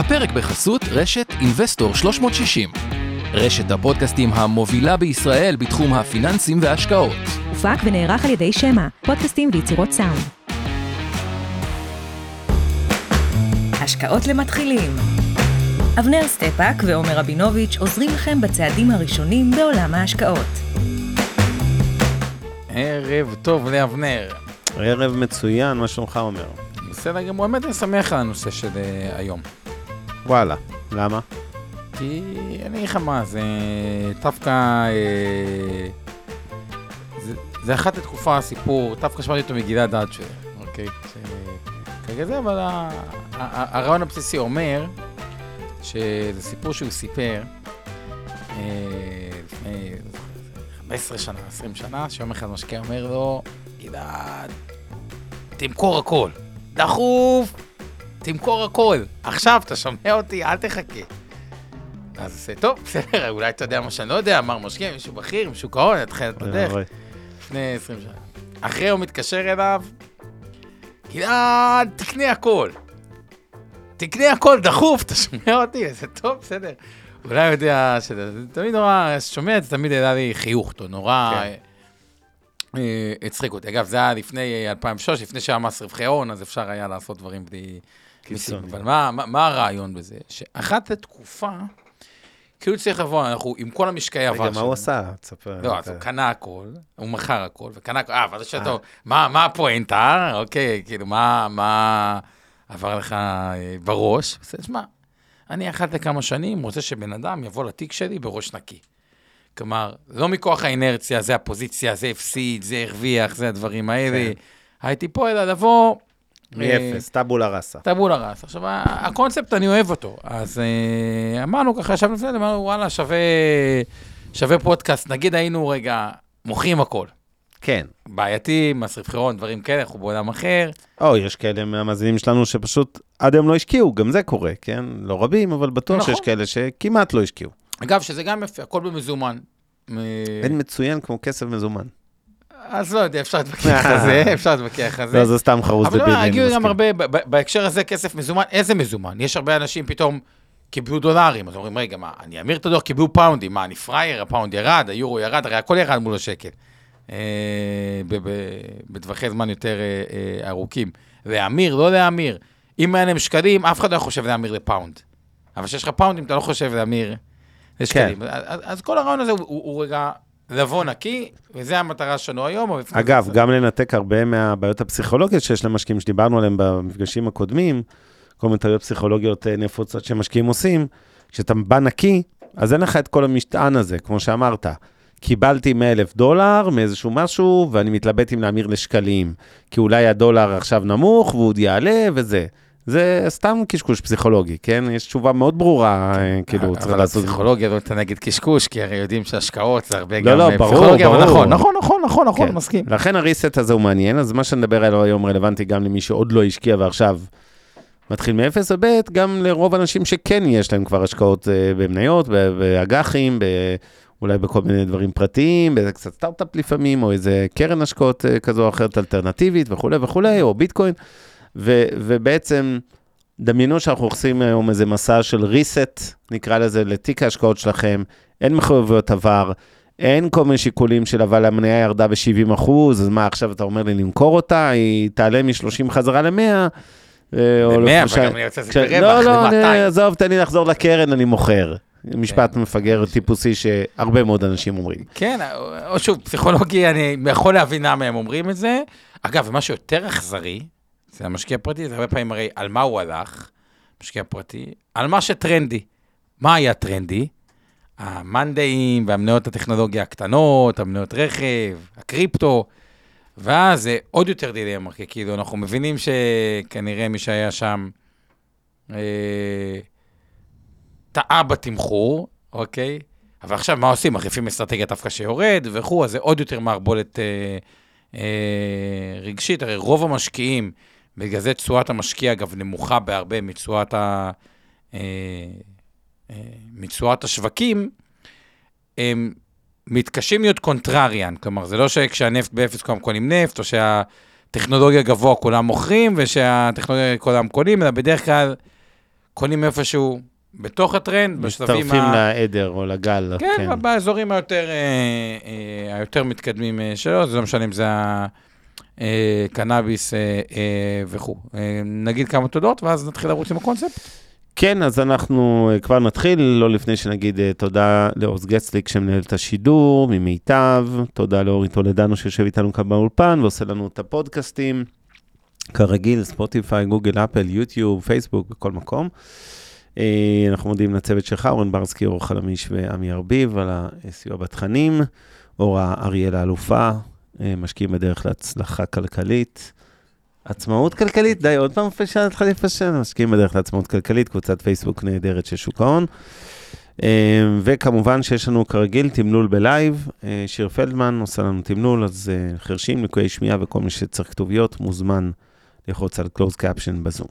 הפרק בחסות רשת אינבסטור 360. רשת הפודקאסטים המובילה בישראל בתחום הפיננסים וההשקעות. הופק ונערך על ידי שמע, פודקאסטים ויצירות סאונד. השקעות למתחילים אבנר סטפאק ועומר רבינוביץ' עוזרים לכם בצעדים הראשונים בעולם ההשקעות. ערב טוב לאבנר. ערב מצוין, מה שלומך עומר? בסדר גמור, באמת אני שמח על הנושא של uh, היום. וואלה, למה? כי אני אגיד לך מה, זה דווקא... אה, זה, זה אחת לתקופה הסיפור, דווקא שמעתי אותו מגלעד אדשר, אוקיי? כרגע זה, אבל הרעיון הבסיסי אומר שזה סיפור שהוא סיפר אה, לפני 15 שנה, 20 שנה, שיום אחד משקיע אומר לו, גלעד, תמכור הכל, דחוף, תמכור הכל. עכשיו, אתה שומע אותי, אל תחכה. אז טוב, בסדר, אולי אתה יודע מה שאני לא יודע, אמר משקיע, מישהו בכיר, משוק ההון, התחיל את הדרך. לפני 20 שנה. אחרי הוא מתקשר אליו, גלעד, תקנה הכל. תקנה הכל דחוף, אתה שומע אותי? זה טוב, בסדר. אולי הוא יודע תמיד נורא, שומע את זה תמיד העלה לי חיוך, אותו נורא כן. אה, הצחיק אותי. אגב, זה היה לפני 2006, לפני שהיה מס רווחי הון, אז אפשר היה לעשות דברים בלי מיסים. אבל מה, מה, מה הרעיון בזה? שאחת לתקופה, כאילו צריך לבוא, אנחנו עם כל המשקעי עבר שלנו. רגע, מה הוא עשה? תספר. לא, אז הוא קנה הכל, הוא מכר הכל, וקנה הכל, אה, ואז שאתה, מה הפואנטה? אוקיי, כאילו, מה עבר לך אה, בראש? בסדר, שמע, אני אחת לכמה שנים רוצה שבן אדם יבוא לתיק שלי בראש נקי. כלומר, לא מכוח האינרציה, זה הפוזיציה, זה הפסיד, זה הרוויח, זה הדברים האלה. כן. הייתי פה, אלא לבוא... מאפס, אה, טבולה ראסה. טבולה ראסה. עכשיו, הקונספט, אני אוהב אותו. אז אה, אמרנו ככה, ישבנו לפני זה, אמרנו, וואלה, שווה, שווה פודקאסט. נגיד היינו רגע מוכרים הכל. כן. בעייתי, מס רווחי הון, דברים כאלה, אנחנו בעולם אחר. או, יש כאלה מהמאזינים שלנו שפשוט עד היום לא השקיעו, גם זה קורה, כן? לא רבים, אבל בטוח נכון. שיש כאלה שכמעט לא השקיעו. אגב, שזה גם יפה, הכל במזומן. אין מצוין כמו כסף מזומן. אז לא יודע, אפשר להתווכח על זה, אפשר להתווכח על זה. לא, זה סתם חרוז דבילי. אבל לא, הגיעו גם הרבה, בהקשר הזה כסף מזומן, איזה מזומן? יש הרבה אנשים פתאום קיבלו דולרים, אז אומרים, רגע, מה, אני אמיר את הדולר, קיבלו פאונדים, מה, אני פראייר, הפאונד ירד, היורו ירד, הרי הכל ירד מול השקל. אה, בטווחי זמן יותר אה, אה, ארוכים. להמיר, לא להמיר. אם היה להם שקלים, אף אחד לא חושב להמיר לפאונד. אבל כשיש לך פאונדים, אתה לא חושב להמיר לשקלים. כן. אז, כל הרעיון הזה הוא רגע לבוא נקי, וזו המטרה שלנו היום. אגב, גם לנתק הרבה מהבעיות הפסיכולוגיות שיש למשקיעים, שדיברנו עליהן במפגשים הקודמים, כל מיני טעויות פסיכולוגיות נפוצות שמשקיעים עושים, כשאתה בא נקי, אז אין לך את כל המשטען הזה, כמו שאמרת. קיבלתי 100 אלף דולר מאיזשהו משהו, ואני מתלבט אם להמיר לשקלים, כי אולי הדולר עכשיו נמוך והוא עוד יעלה וזה. זה סתם קשקוש פסיכולוגי, כן? יש תשובה מאוד ברורה, אה, כאילו, צריך לעשות... אבל פסיכולוגיה לא אתה נגד קשקוש, כי הרי יודעים שהשקעות זה הרבה לא, גם לא, פסיכולוגיה, אבל נכון, נכון, נכון, נכון, נכון, כן. מסכים. לכן הריסט הזה הוא מעניין, אז מה שנדבר עליו היום רלוונטי גם למי שעוד לא השקיע ועכשיו מתחיל מאפס, וב' גם לרוב האנשים שכן יש להם כבר השקעות אה, במניות, באג"חים, אולי בכל מיני דברים פרטיים, באיזה קצת סטארט-אפ לפעמים, או איזה קרן השקעות אה, כזו או אחרת אלטרנטיבית וכולי וכולי, או ביטקוין. ו, ובעצם, דמיינו שאנחנו עושים היום איזה מסע של reset, נקרא לזה, לתיק ההשקעות שלכם, אין מחויבויות עבר, אין כל מיני שיקולים של אבל המניה ירדה ב-70 אחוז, אז מה עכשיו אתה אומר לי למכור אותה, היא תעלה מ-30 חזרה ל-100. אה, ל-100, וגם אני רוצה לעשות ברווח, ל-200. לא, לא, עזוב, תן לי לחזור לקרן, אני מוכר. משפט כן. מפגר טיפוסי שהרבה מאוד אנשים אומרים. כן, או שוב, פסיכולוגי, אני יכול להבין למה הם אומרים את זה. אגב, ומה שיותר אכזרי, זה המשקיע הפרטי, זה הרבה פעמים הרי על מה הוא הלך, משקיע פרטי, על מה שטרנדי. מה היה טרנדי? המאנדאים והמניות הטכנולוגיה הקטנות, המניות רכב, הקריפטו, ואז זה עוד יותר דילמה, כי כאילו אנחנו מבינים שכנראה מי שהיה שם, אה, טעה בתמחור, אוקיי? אבל עכשיו מה עושים? מחליפים אסטרטגיה דווקא שיורד וכו', אז זה עוד יותר מערבולת אה, אה, רגשית. הרי רוב המשקיעים, בגלל זה תשואת המשקיע, אגב, נמוכה בהרבה מתשואת, ה, אה, אה, מתשואת השווקים, הם מתקשים להיות contrarian. כלומר, זה לא שכשהנפט באפס כולם קונים נפט, או שהטכנולוגיה גבוה כולם מוכרים, ושהטכנולוגיה כולם קונים, אלא בדרך כלל... קונים איפשהו בתוך הטרנד, בשלבים מצטרפים ה... לעדר או לגל. כן, באזורים היותר, אה, היותר מתקדמים שלו, זה לא משנה אם זה הקנאביס אה, אה, וכו'. אה, נגיד כמה תודות, ואז נתחיל לרוץ עם הקונספט. כן, אז אנחנו אה, כבר נתחיל, לא לפני שנגיד אה, תודה לאורס גצליק שמנהל את השידור, ממיטב, תודה לאורי טולדנו שיושב איתנו כאן באולפן ועושה לנו את הפודקאסטים, כרגיל, ספוטיפיי, גוגל, אפל, יוטיוב, פייסבוק, בכל מקום. אה, אנחנו מודים לצוות שלך, אורן ברסקי, אור חלמיש ועמי ארביב, על הסיוע בתכנים, אורה אריאל האלופה, אה, משקיעים בדרך להצלחה כלכלית. עצמאות כלכלית, די, עוד פעם פישט, התחלתי לפשט, משקיעים בדרך לעצמאות כלכלית, קבוצת פייסבוק נהדרת של שוק ההון. אה, וכמובן שיש לנו כרגיל תמלול ב live, אה, שיר פלדמן עושה לנו תמלול, אז אה, חרשים, לקויי שמיעה וכל מי שצריך כתוביות, מוזמן ללחוץ על close caption בזום.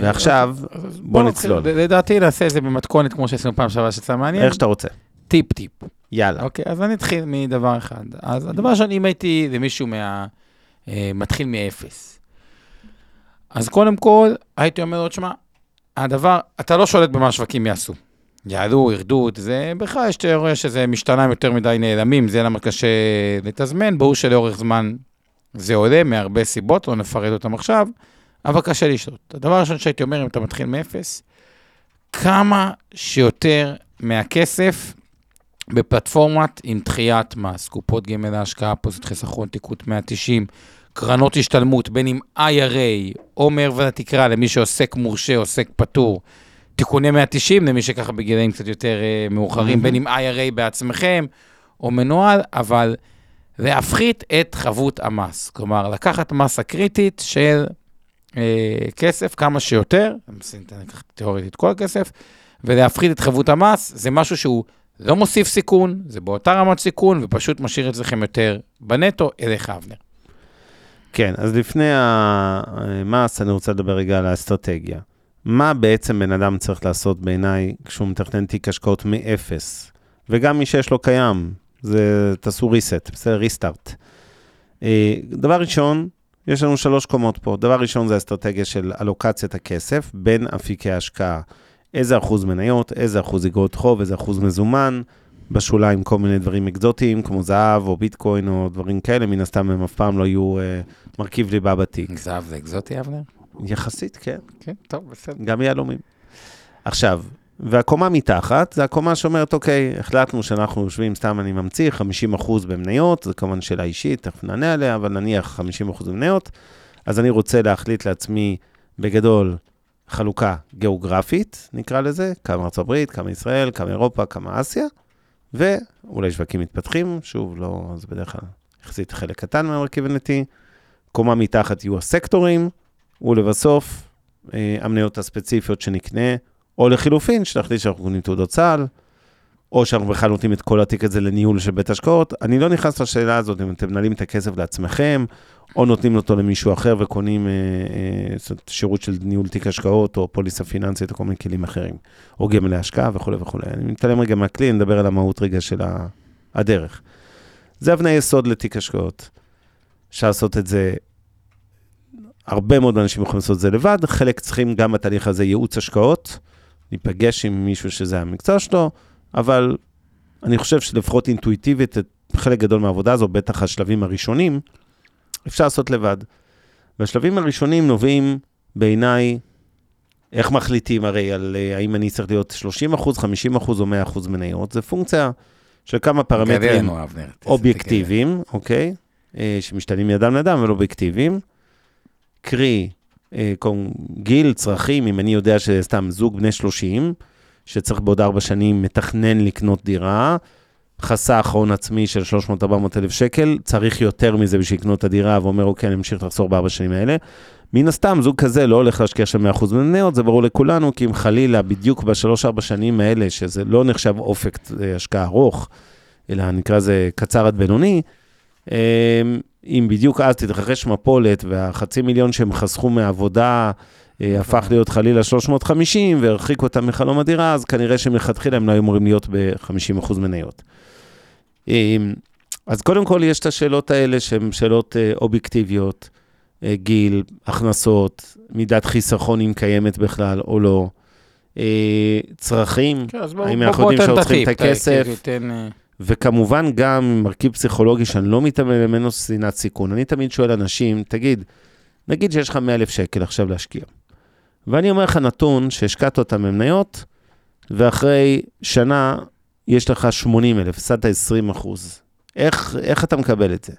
ועכשיו, אז בוא. נצלול. לדעתי נעשה את זה במתכונת כמו שעשינו פעם שעברה שיצא מעניין. איך שאתה רוצה. טיפ-טיפ. יאללה. אוקיי, אז אני אתחיל מדבר אחד. אז הדבר הראשון, אם הייתי למישהו מה... אה, מתחיל מאפס. אז קודם כל, הייתי אומר לו, תשמע, הדבר, אתה לא שולט במה השווקים יעשו. יעלו, ירדו, זה בכלל יש תיאוריה שזה משתנה עם יותר מדי נעלמים, זה למה קשה לתזמן, ברור שלאורך זמן זה עולה מהרבה סיבות, לא נפרט אותם עכשיו, אבל קשה לשלוט. הדבר הראשון שהייתי אומר, אם אתה מתחיל מאפס, כמה שיותר מהכסף בפלטפורמת עם דחיית מס, קופות גמל להשקעה, פוזית חיסכון, תיקות 190, קרנות השתלמות, בין אם IRA או מעבר לתקרה למי שעוסק מורשה, עוסק פטור, תיקוני 190 למי שככה בגילאים קצת יותר uh, מאוחרים, בין אם IRA בעצמכם או מנוהל, אבל להפחית את חבות המס. כלומר, לקחת מסה קריטית של uh, כסף כמה שיותר, אני לקחת תיאורטית כל הכסף, ולהפחית את חבות המס, זה משהו שהוא לא מוסיף סיכון, זה באותה רמת סיכון, ופשוט משאיר אצלכם יותר בנטו, אליך אבנר. כן, אז לפני המס, אני רוצה לדבר רגע על האסטרטגיה. מה בעצם בן אדם צריך לעשות בעיניי כשהוא מתכנן תיק השקעות מאפס? וגם מי שיש לו קיים, זה תעשו reset, בסדר? ריסטארט. דבר ראשון, יש לנו שלוש קומות פה. דבר ראשון זה האסטרטגיה של אלוקציית הכסף בין אפיקי ההשקעה. איזה אחוז מניות, איזה אחוז אגרות חוב, איזה אחוז מזומן, בשוליים כל מיני דברים אקזוטיים, כמו זהב או ביטקוין או דברים כאלה, מן הסתם הם אף פעם לא יהיו אה, מרכיב ליבה בתיק. זהב זה אקזוטי, אבנר? יחסית, כן. כן, טוב, בסדר. גם יהלומים. עכשיו, והקומה מתחת, זה הקומה שאומרת, אוקיי, החלטנו שאנחנו יושבים, סתם אני ממציא, 50% במניות, זו כמובן שאלה אישית, תכף נענה עליה, אבל נניח 50% במניות, אז אני רוצה להחליט לעצמי, בגדול, חלוקה גיאוגרפית, נקרא לזה, כמה ארה"ב, כמה ישראל, כמה אירופה, כמה אסיה, ואולי שווקים מתפתחים, שוב, לא, זה בדרך כלל יחסית חלק קטן מהמרכיב הנתי. קומה מתחת יהיו הסקטורים, ולבסוף, אה, המניות הספציפיות שנקנה, או לחילופין, שנחליט שאנחנו קונים תעודות צה"ל, או שאנחנו בכלל נותנים את כל התיק הזה לניהול של בית השקעות. אני לא נכנס לשאלה הזאת אם אתם מנהלים את הכסף לעצמכם, או נותנים אותו למישהו אחר וקונים אה, אה, שירות של ניהול תיק השקעות, או פוליסה פיננסית, או כל מיני כלים אחרים, או גמל להשקעה וכולי וכולי. אני מתעלם רגע מהכלי, נדבר על המהות רגע של הדרך. זה אבני יסוד לתיק השקעות. אפשר לעשות את זה, הרבה מאוד אנשים יכולים לעשות את זה לבד, חלק צריכים גם בתהליך הזה ייעוץ השקעות, להיפגש עם מישהו שזה המקצוע שלו, אבל אני חושב שלפחות אינטואיטיבית, חלק גדול מהעבודה הזו, בטח השלבים הראשונים, אפשר לעשות לבד. והשלבים הראשונים נובעים בעיניי, איך מחליטים הרי על uh, האם אני צריך להיות 30 אחוז, 50 אחוז או 100 אחוז מניות, זה פונקציה של כמה פרמטרים אובייקטיביים, אוקיי? Uh, שמשתנים מאדם לאדם, אבל אובייקטיביים. קרי, uh, גיל, צרכים, אם אני יודע שסתם זוג בני 30, שצריך בעוד ארבע שנים מתכנן לקנות דירה, חסך הון עצמי של 300-400 אלף שקל, צריך יותר מזה בשביל לקנות את הדירה, ואומר, אוקיי, אני אמשיך לחסור בארבע שנים האלה. מן הסתם, זוג כזה לא הולך להשקיע שם 100% מניות, זה ברור לכולנו, כי אם חלילה, בדיוק בשלוש-ארבע שנים האלה, שזה לא נחשב אופק השקעה ארוך, אלא נקרא לזה קצר עד בינוני, אם בדיוק אז תתרחש מפולת, והחצי מיליון שהם חסכו מעבודה, הפך להיות חלילה 350 והרחיק אותם מחלום הדירה, אז כנראה שמלכתחילה הם לא היו אמורים להיות ב-50% מניות. אז קודם כל יש את השאלות האלה שהן שאלות אובייקטיביות, אה, גיל, הכנסות, מידת חיסכון אם קיימת בכלל או לא, אה, צרכים, כן, בוא- האם בוא- אנחנו בוא יודעים שאנחנו צריכים את הכסף? תן, אה, וכמובן גם מרכיב פסיכולוגי שאני לא מתאמן ממנו שנאת סיכון. אני תמיד שואל אנשים, תגיד, נגיד שיש לך 100,000 שקל עכשיו להשקיע, ואני אומר לך נתון שהשקעת אותם במניות, ואחרי שנה יש לך 80,000, הפסדת 20 אחוז. איך, איך אתה מקבל את זה?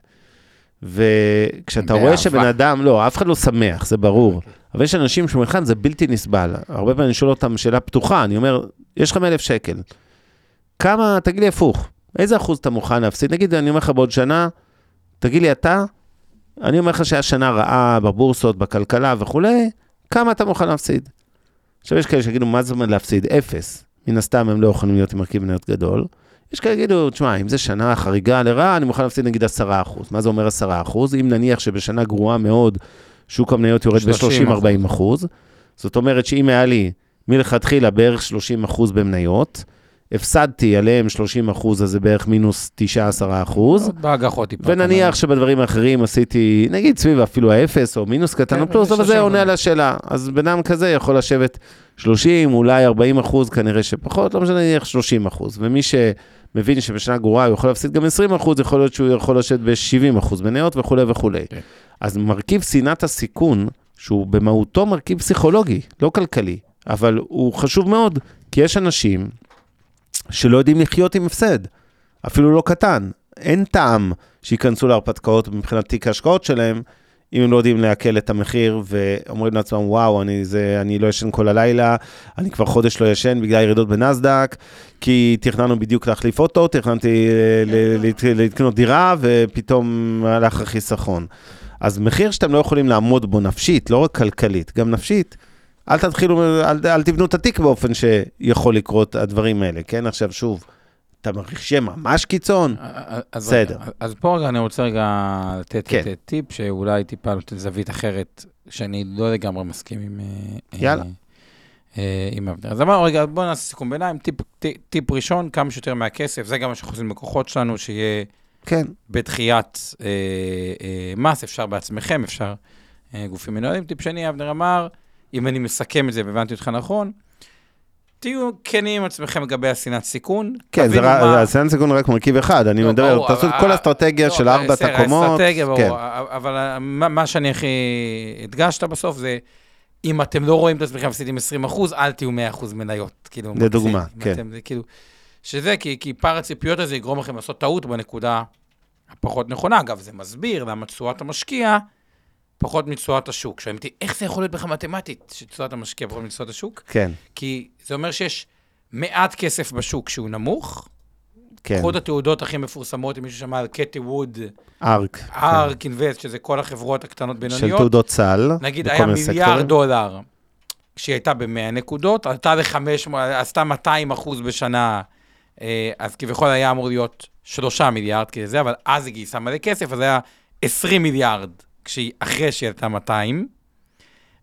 וכשאתה רואה. שבן אדם, לא, אף אחד לא שמח, זה ברור. אבל יש אנשים שמבחינתם זה בלתי נסבל. הרבה פעמים אני שואל אותם שאלה פתוחה, אני אומר, יש לך 100,000 שקל, כמה, תגיד לי הפוך, איזה אחוז אתה מוכן להפסיד? נגיד, אני אומר לך בעוד שנה, תגיד לי אתה, אני אומר לך שהיה שנה רעה בבורסות, בכלכלה וכולי, כמה אתה מוכן להפסיד? עכשיו יש כאלה שיגידו, מה זה אומר להפסיד? אפס. מן הסתם הם לא יכולים להיות עם מרכיב מניות גדול. יש כאלה שיגידו, תשמע, אם זה שנה חריגה לרעה, אני מוכן להפסיד נגיד 10%. מה זה אומר 10%? אם נניח שבשנה גרועה מאוד, שוק המניות יורד 30%. ב-30-40%, זאת אומרת שאם היה לי מלכתחילה בערך 30% במניות, הפסדתי עליהם 30%, אז זה בערך מינוס 9-10%. עוד באגחות טיפה. ונניח שבדברים האחרים עשיתי, נגיד סביב אפילו האפס או מינוס קטן כן, או פלוס, אבל זה עונה אחוז. על השאלה. אז בן אדם כזה יכול לשבת 30, אולי 40 אחוז, כנראה שפחות, לא משנה, נניח 30 אחוז. ומי שמבין שבשנה גרועה הוא יכול להפסיד גם 20 אחוז, יכול להיות שהוא יכול לשבת ב-70 אחוז מניות וכולי וכולי. כן. אז מרכיב שנאת הסיכון, שהוא במהותו מרכיב פסיכולוגי, לא כלכלי, אבל הוא חשוב מאוד, כי יש אנשים שלא יודעים לחיות עם הפסד, אפילו לא קטן. אין טעם שייכנסו להרפתקאות מבחינת תיק ההשקעות שלהם, אם הם לא יודעים לעכל את המחיר ואומרים לעצמם, וואו, אני, זה, אני לא ישן כל הלילה, אני כבר חודש לא ישן בגלל ירידות בנסדק, כי תכננו בדיוק להחליף אוטו, תכננתי אה, לקנות דירה, ופתאום הלך החיסכון. אז מחיר שאתם לא יכולים לעמוד בו נפשית, לא רק כלכלית, גם נפשית, אל תתחילו, אל, אל תבנו את התיק באופן שיכול לקרות הדברים האלה, כן? עכשיו, שוב, אתה מעריך שיהיה ממש קיצון? אז בסדר. רגע, אז פה רגע אני רוצה רגע לתת כן. כן. טיפ שאולי טיפה נותן זווית אחרת, שאני לא לגמרי מסכים עם... אה, יאללה. אה, אה, עם אבנר. אז אמרנו, רגע, בואו נעשה סיכום ביניים. טיפ, טיפ, טיפ ראשון, כמה שיותר מהכסף, זה גם מה שאנחנו עושים בכוחות שלנו, שיהיה כן. בדחיית אה, אה, מס, אפשר בעצמכם, אפשר אה, גופים מנוהלים. טיפ שני, אבנר אמר, אם אני מסכם את זה והבנתי אותך נכון, תהיו כנים עם עצמכם לגבי השנאת סיכון. כן, זה מה- הסנן סיכון רק מרכיב אחד, אני לא, מדבר, תעשו את כל האסטרטגיה לא, של ארבעת הקומות. האסטרטגיה, ברור, כן. אבל מה שאני הכי הדגשת בסוף זה, אם אתם לא רואים את עצמכם מפסידים 20 אחוז, אל תהיו 100 אחוז מניות. כאילו, לדוגמה, כן. אתם- זה כאילו, שזה, כי, כי פער הציפיות הזה יגרום לכם לעשות טעות בנקודה הפחות נכונה. אגב, זה מסביר למה תשואת המשקיע פחות מתשואת השוק. שואלים אותי, איך זה יכול להיות בכלל מתמטית, שתשואת המשקיע פחות מתשואת השוק? כן, כי זה אומר שיש מעט כסף בשוק שהוא נמוך, כן, קחו את התעודות הכי מפורסמות, אם מישהו שמע על קטי ווד, ארק. ארק אינבסט, שזה כל החברות הקטנות כן. של בינוניות, תעודות סל. נגיד היה מיליארד. דולר, כשהיא הייתה ב-100 נקודות, עלתה ל-500, עשתה 200 אחוז בשנה, אה, אז כביכול היה אמור להיות 3 מיליארד, כי זה, אבל אז היא גייסה מלא כסף, אז היה 20 מיליארד, כשהיא, אחרי שהיא עלתה 200,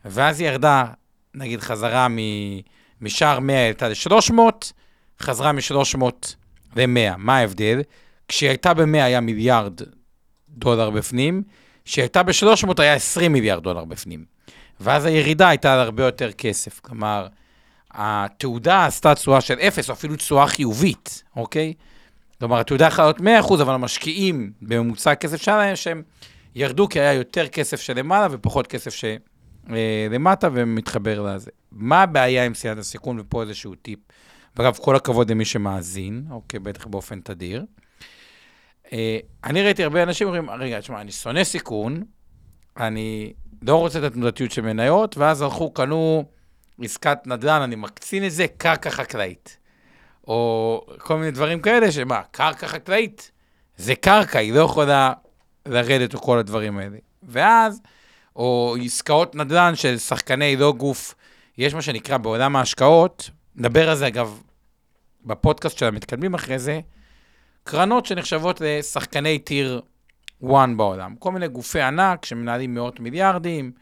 ואז היא ירדה, נגיד, חזרה מ- משער 100, הייתה ל-300, חזרה מ-300 ל-100. מה ההבדל? כשהיא הייתה ב-100 היה מיליארד דולר בפנים, כשהיא הייתה ב-300 היה 20 מיליארד דולר בפנים. ואז הירידה הייתה על הרבה יותר כסף. כלומר, התעודה עשתה תשואה של אפס, או אפילו תשואה חיובית, אוקיי? כלומר, התעודה יכולה להיות 100%, אבל המשקיעים בממוצע הכסף שלהם, שהם ירדו כי היה יותר כסף שלמעלה ופחות כסף שלמטה, ומתחבר לזה. מה הבעיה עם סיעת הסיכון? ופה איזשהו טיפ. ואגב, כל הכבוד למי שמאזין, אוקיי, בטח באופן תדיר. אה, אני ראיתי הרבה אנשים אומרים, רגע, תשמע, אני שונא סיכון, אני לא רוצה את התנודתיות של מניות, ואז הלכו, קנו עסקת נדל"ן, אני מקצין את זה, קרקע חקלאית. או כל מיני דברים כאלה, שמה, קרקע חקלאית זה קרקע, היא לא יכולה לרדת או כל הדברים האלה. ואז, או עסקאות נדל"ן של שחקני לא גוף, יש מה שנקרא בעולם ההשקעות, נדבר על זה אגב בפודקאסט של המתקדמים אחרי זה, קרנות שנחשבות לשחקני tier 1 בעולם. כל מיני גופי ענק שמנהלים מאות מיליארדים,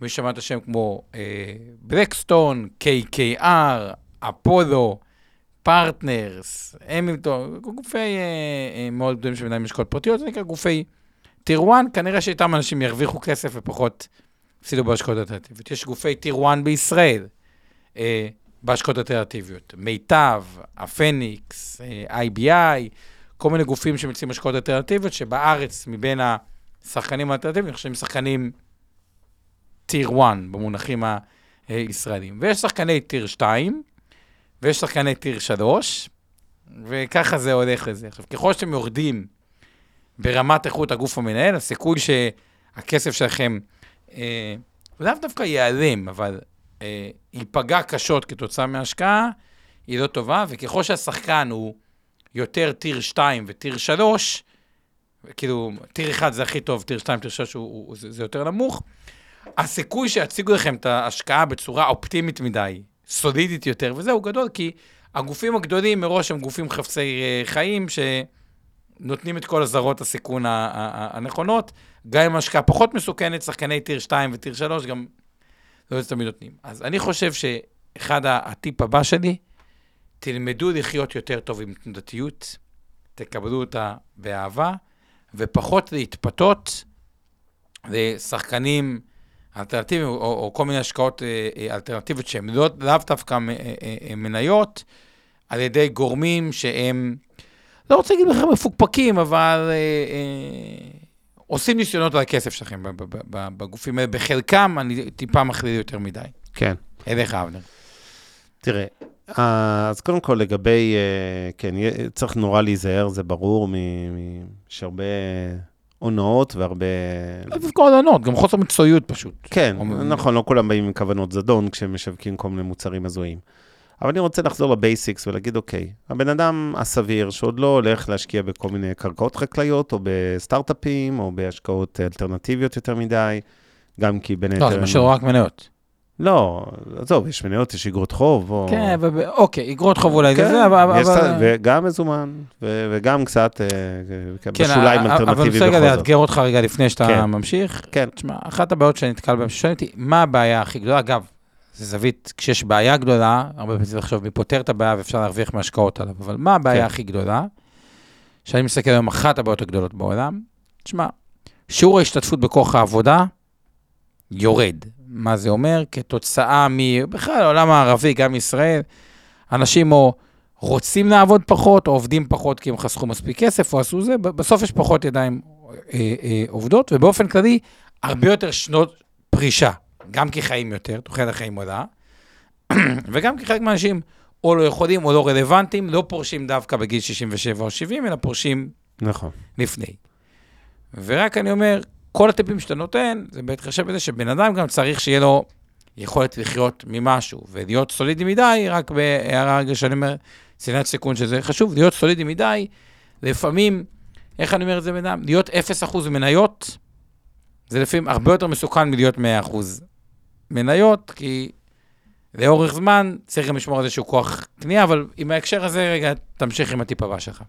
מי ששמע את השם כמו אה, Blackstone, KKR, Apollo, Partners, Hamilton, גופי אה, אה, מאוד גדולים שמנהלים השקעות פרטיות, זה נקרא גופי tier 1, כנראה שאיתם אנשים ירוויחו כסף ופחות יפסידו בהשקעות אלטרנטיביות. יש גופי tier 1 בישראל אה, בהשקעות אלטרנטיביות. מיטב, הפניקס, אה, IBI, כל מיני גופים שמציעים השקעות אלטרנטיביות, שבארץ, מבין השחקנים האלטרנטיביים, נחשבים שחקנים טיר 1 במונחים הישראלים. ויש שחקני טיר 2, ויש שחקני טיר 3, וככה זה הולך לזה. עכשיו, ככל שאתם יורדים ברמת איכות הגוף המנהל, הסיכוי שהכסף שלכם, אה, לאו דווקא ייעלם, אבל אה, ייפגע קשות כתוצאה מההשקעה, היא לא טובה, וככל שהשחקן הוא יותר טיר 2 וטיר 3, כאילו, טיר 1 זה הכי טוב, טיר 2, טיר 3 הוא, הוא, זה, זה יותר נמוך, הסיכוי שיציגו לכם את ההשקעה בצורה אופטימית מדי, סולידית יותר, וזהו גדול, כי הגופים הגדולים מראש הם גופים חפצי אה, חיים, שנותנים את כל אזהרות הסיכון הנכונות, גם אם השקעה פחות מסוכנת, שחקני טיר 2 וטיר 3 גם לא תמיד נותנים. אז אני חושב שאחד הטיפ הבא שלי, תלמדו לחיות יותר טוב עם תנודתיות, תקבלו אותה באהבה, ופחות להתפתות לשחקנים אלטרנטיביים, או, או כל מיני השקעות אה, אה, אלטרנטיביות שהן לא, לאו דווקא אה, מניות, על ידי גורמים שהם, לא רוצה להגיד בכלל מפוקפקים, אבל אה, אה, עושים ניסיונות על הכסף שלכם בגופים האלה. בחלקם אני טיפה מכליל יותר מדי. כן. אליך, אבנר. תראה, אה, אז קודם כל לגבי, אה, כן, צריך נורא להיזהר, זה ברור, יש הרבה הונאות והרבה... לא דווקא ענות, גם חוסר מקצועיות פשוט. כן, נכון, לא כולם באים עם כוונות זדון כשהם משווקים כל מיני מוצרים הזויים. אבל אני רוצה לחזור לבייסיקס ולהגיד, אוקיי, הבן אדם הסביר שעוד לא הולך להשקיע בכל מיני קרקעות חקלאיות, או בסטארט-אפים, או בהשקעות אלטרנטיביות יותר מדי, גם כי בין לא, זה משאיר רק מניות. לא, עזוב, יש מניות, יש אגרות חוב, או... כן, וב- אוקיי, אגרות חוב אולי זה כן, זה, אבל... יש אבל- וגם מזומן, ו- וגם קצת אה, כן, בשוליים אבל אני אלטרנטיבי בכל זאת. לאתגר אותך רגע לפני שאתה כן. ממשיך. כן. תשמע, אחת הבעיות שאני נתקל בהן, ששואלים אותי, מה הבעיה הכי גדולה? אגב, זה זווית, כשיש בעיה גדולה, הרבה פעמים צריך לחשוב מי פותר את הבעיה ואפשר להרוויח מהשקעות עליו, אבל מה הבעיה כן. הכי גדולה? שאני מסתכל היום, אחת הבעיות הגדולות בעולם, תשמע, שיעור ההשתתפות בכוח העבודה יורד. מה זה אומר? כתוצאה מ... בכלל, העולם הערבי, גם ישראל, אנשים או רוצים לעבוד פחות, או עובדים פחות כי הם חסכו מספיק כסף, או עשו זה, בסוף יש פחות ידיים אה, אה, עובדות, ובאופן כללי, הרבה יותר שנות פרישה, גם כי חיים יותר, תוחלת החיים עולה, וגם כי חלק מהאנשים או לא יכולים או לא רלוונטיים, לא פורשים דווקא בגיל 67 או 70, אלא פורשים נכון. לפני. ורק אני אומר, כל הטיפים שאתה נותן, זה בהתחשב בזה שבן אדם גם צריך שיהיה לו יכולת לחיות ממשהו, ולהיות סולידי מדי, רק בהערה רגע שאני אומר, צנעת סיכון שזה חשוב, להיות סולידי מדי, לפעמים, איך אני אומר את זה בן אדם? להיות 0% מניות, זה לפעמים הרבה יותר מסוכן מלהיות 100% מניות, כי לאורך זמן צריך גם לשמור על איזשהו כוח קנייה, אבל עם ההקשר הזה, רגע, תמשיך עם הטיפ הבא שלך.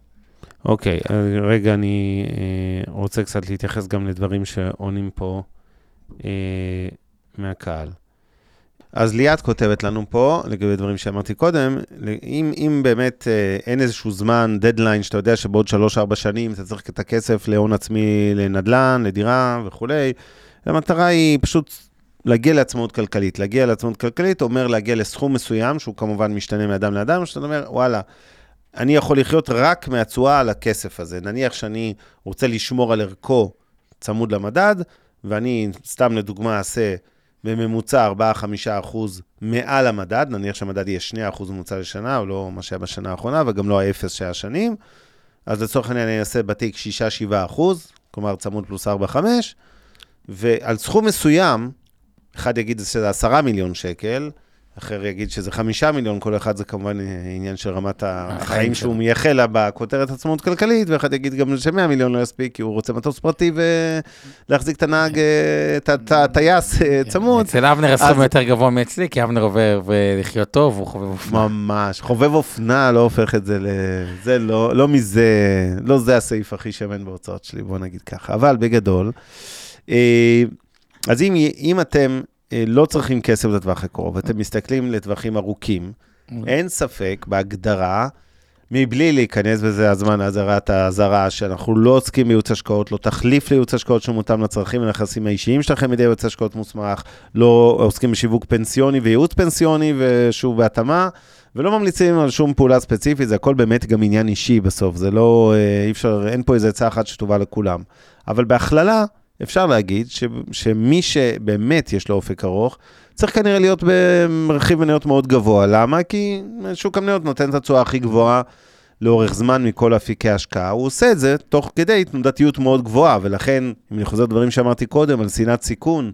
אוקיי, אה, רגע, אני אה, רוצה קצת להתייחס גם לדברים שעונים פה אה, מהקהל. אז ליאת כותבת לנו פה, לגבי דברים שאמרתי קודם, אם, אם באמת אה, אין איזשהו זמן, דדליין, שאתה יודע שבעוד 3-4 שנים אתה צריך את הכסף להון עצמי לנדל"ן, לדירה וכולי, המטרה היא פשוט להגיע לעצמאות כלכלית. להגיע לעצמאות כלכלית אומר להגיע לסכום מסוים, שהוא כמובן משתנה מאדם לאדם, שאתה אומר, וואלה, אני יכול לחיות רק מהתשואה על הכסף הזה. נניח שאני רוצה לשמור על ערכו צמוד למדד, ואני, סתם לדוגמה, אעשה בממוצע 4-5 אחוז מעל המדד, נניח שהמדד יהיה 2 אחוז ממוצע לשנה, או לא מה שהיה בשנה האחרונה, וגם לא האפס שהיה שנים, אז לצורך העניין אני אעשה בתיק 6-7 אחוז, כלומר צמוד פלוס 4-5, ועל סכום מסוים, אחד יגיד שזה 10 מיליון שקל, אחר יגיד שזה חמישה מיליון, כל אחד זה כמובן עניין של רמת החיים. שהוא מייחל לה בכותרת עצמאות כלכלית, ואחד יגיד גם ש-100 מיליון לא יספיק, כי הוא רוצה מטוס פרטי ולהחזיק את הנהג, אה, את הטייס אה, צמוד. אצל אבנר הסכום יותר גבוה מאצלי, כי אבנר עובר ולחיות טוב, הוא חובב אופנה. ממש. חובב אופנה לא הופך את זה ל... זה לא, לא מזה, לא זה הסעיף הכי שמן בהוצאות שלי, בוא נגיד ככה. אבל בגדול, אה, אז אם, אם אתם אה, לא צריכים כסף לטווח הקרוב, אתם מסתכלים לטווחים ארוכים, אין ספק בהגדרה, מבלי להיכנס, וזה הזמן לאזהרת האזהרה, שאנחנו לא עוסקים בייעוץ השקעות, לא תחליף לייעוץ השקעות שמותאם לצרכים ולנכסים האישיים שלכם בידי ייעוץ השקעות מוסמך, לא עוסקים בשיווק פנסיוני וייעוץ פנסיוני, ושוב בהתאמה, ולא ממליצים על שום פעולה ספציפית, זה הכל באמת גם עניין אישי בסוף, זה לא, אה, אי אפשר, אין פה איזה עצה אחת שטובה לכולם. אבל בהכללה, אפשר להגיד ש, שמי שבאמת יש לו אופק ארוך, צריך כנראה להיות במרכיב מניות מאוד גבוה. למה? כי שוק המניות נותן את התשואה הכי גבוהה לאורך זמן מכל אפיקי ההשקעה. הוא עושה את זה תוך כדי תנודתיות מאוד גבוהה, ולכן, אם אני חוזר לדברים שאמרתי קודם על שנאת סיכון,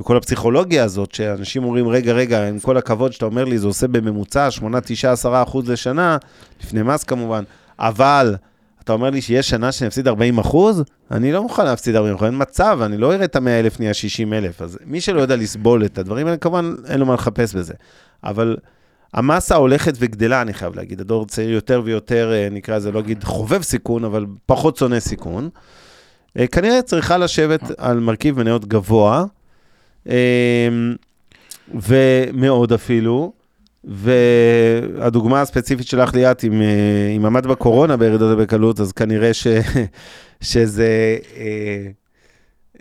וכל הפסיכולוגיה הזאת, שאנשים אומרים, רגע, רגע, עם כל הכבוד שאתה אומר לי, זה עושה בממוצע 8, 9, 10 אחוז לשנה, לפני מס כמובן, אבל אתה אומר לי שיש שנה שאני אפסיד 40 אחוז? אני לא מוכן להפסיד 40 אחוז, אין מצב, אני לא אראה את ה-100 אלף נהיה 60 אלף. אז מי שלא יודע לסבול את הדברים האלה, כמובן אין לו מה לחפש בזה. אבל המסה הולכת וגדלה, אני חייב להגיד. הדור צעיר יותר ויותר, אה, נקרא לזה, לא אגיד חובב סיכון, אבל פחות שונא סיכון. אה, כנראה צריכה לשבת על מרכיב מניות גבוה, אה, ומאוד אפילו. והדוגמה הספציפית שלך ליאת, אם, אם עמד בקורונה בירידות בקלות, אז כנראה ש, שזה... אה,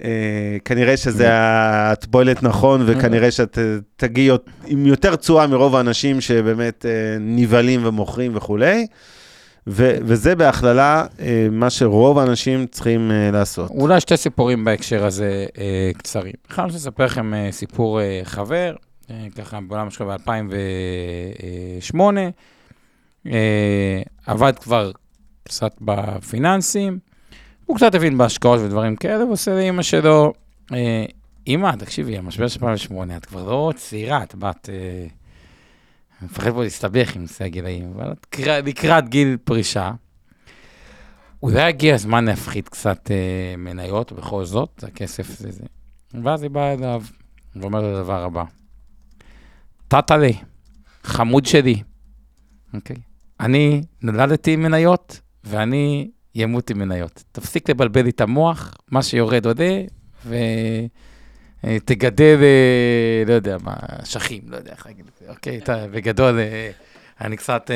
אה, כנראה שזה, את פועלת נכון, וכנראה שאת תגיעי עם יותר תשואה מרוב האנשים שבאמת אה, נבהלים ומוכרים וכולי. ו- וזה בהכללה אה, מה שרוב האנשים צריכים אה, לעשות. אולי שתי סיפורים בהקשר הזה אה, קצרים. אחד, אני רוצה לספר לכם אה, סיפור אה, חבר, אה, ככה בעולם שלו ב-2008, אה, עבד כבר קצת בפיננסים, הוא קצת הבין בהשקעות ודברים כאלה, ועושה לאימא שלו, אה, אמא, תקשיבי, המשבר של 2008, את כבר לא צעירה, את בת... אני מפחד פה להסתבך עם נושא הגילאים, אבל את לקראת גיל פרישה. אולי הגיע הזמן להפחית קצת אה, מניות, בכל זאת, הכסף זה זה. ואז היא באה אליו ואומרת את הדבר הבא. טאטאלה, חמוד שלי, אוקיי? אני נולדתי עם מניות, ואני ימות עם מניות. תפסיק לבלבל לי את המוח, מה שיורד עודה, ותגדל, אה, לא יודע מה, אשכים, לא יודע איך להגיד את זה, אוקיי? אתה בגדול, אה, אני קצת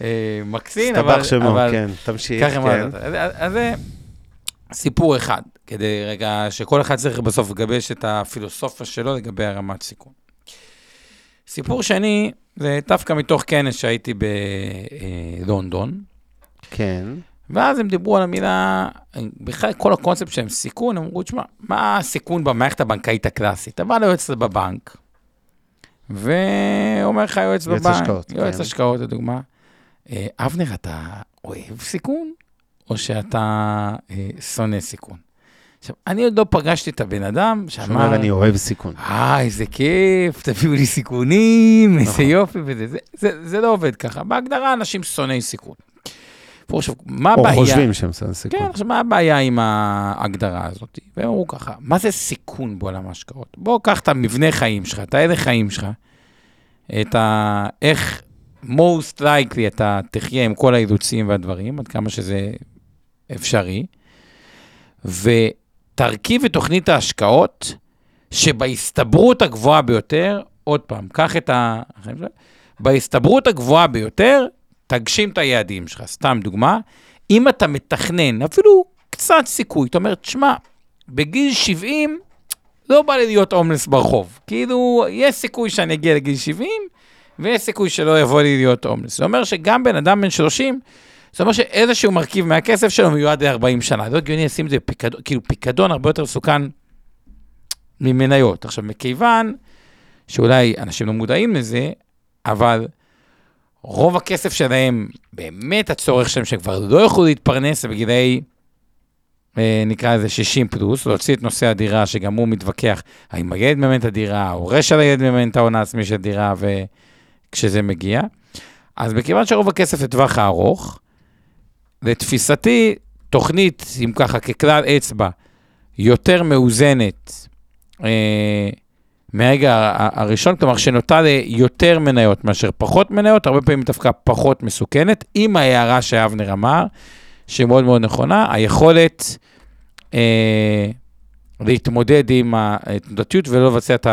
אה, מקצין, אבל... הסתבך שמו, כן, תמשיך, כן. אז זה סיפור אחד, כדי רגע, שכל אחד צריך בסוף לגבש את הפילוסופיה שלו לגבי הרמת סיכון. סיפור שני, זה דווקא מתוך כנס שהייתי בלונדון. כן. ואז הם דיברו על המילה, בכלל כל הקונספט שלהם סיכון, הם אמרו, תשמע, מה הסיכון במערכת הבנקאית הקלאסית? אבל היועץ בבנק, ואומר לך יועץ בבנק, יועץ השקעות, יועץ כן. השקעות לדוגמה, אה, אבנר, אתה אוהב סיכון, או שאתה אה, שונא סיכון? עכשיו, אני עוד לא פגשתי את הבן אדם שאמר... שאומר, אני אוהב סיכון. אה, איזה כיף, תביאו לי סיכונים, איזה נכון. יופי וזה. זה, זה, זה לא עובד ככה. בהגדרה, אנשים שונאי סיכון. עכשיו, מה הבעיה... או חושבים שהם שונאי סיכון. כן, עכשיו, מה הבעיה עם ההגדרה הזאת? והם אמרו ככה, מה זה סיכון בעולם ההשקעות? בוא, קח את המבנה חיים שלך, את ההלך חיים שלך, את ה... איך most likely אתה תחיה עם כל האילוצים והדברים, עד כמה שזה אפשרי, ו... תרכיב את תוכנית ההשקעות שבהסתברות הגבוהה ביותר, עוד פעם, קח את ה... בהסתברות הגבוהה ביותר, תגשים את היעדים שלך. סתם דוגמה, אם אתה מתכנן אפילו קצת סיכוי, אתה אומר, תשמע, בגיל 70 לא בא לי להיות הומלס ברחוב. כאילו, יש סיכוי שאני אגיע לגיל 70, ויש סיכוי שלא יבוא לי להיות הומלס. זה אומר שגם בן אדם בן 30, זאת אומרת שאיזשהו מרכיב מהכסף שלו מיועד ל-40 שנה. לא הגיוני לשים את זה בפיקדון, כאילו פיקדון הרבה יותר מסוכן ממניות. עכשיו, מכיוון שאולי אנשים לא מודעים לזה, אבל רוב הכסף שלהם, באמת הצורך שלהם, שהם כבר לא יוכלו להתפרנס בגילאי, אה, נקרא לזה 60 פלוס, להוציא את נושא הדירה, שגם הוא מתווכח, האם הילד מממן את הדירה, ההורה של הילד מממן את ההון העצמי של הדירה, וכשזה מגיע. אז מכיוון שרוב הכסף לטווח הארוך, לתפיסתי, תוכנית, אם ככה, ככלל אצבע, יותר מאוזנת אה, מהרגע הראשון, כלומר שנוטה ליותר מניות מאשר פחות מניות, הרבה פעמים דווקא פחות מסוכנת, עם ההערה שאבנר אמר, שמאוד מאוד נכונה, היכולת אה, להתמודד עם התנודתיות ולא לבצע את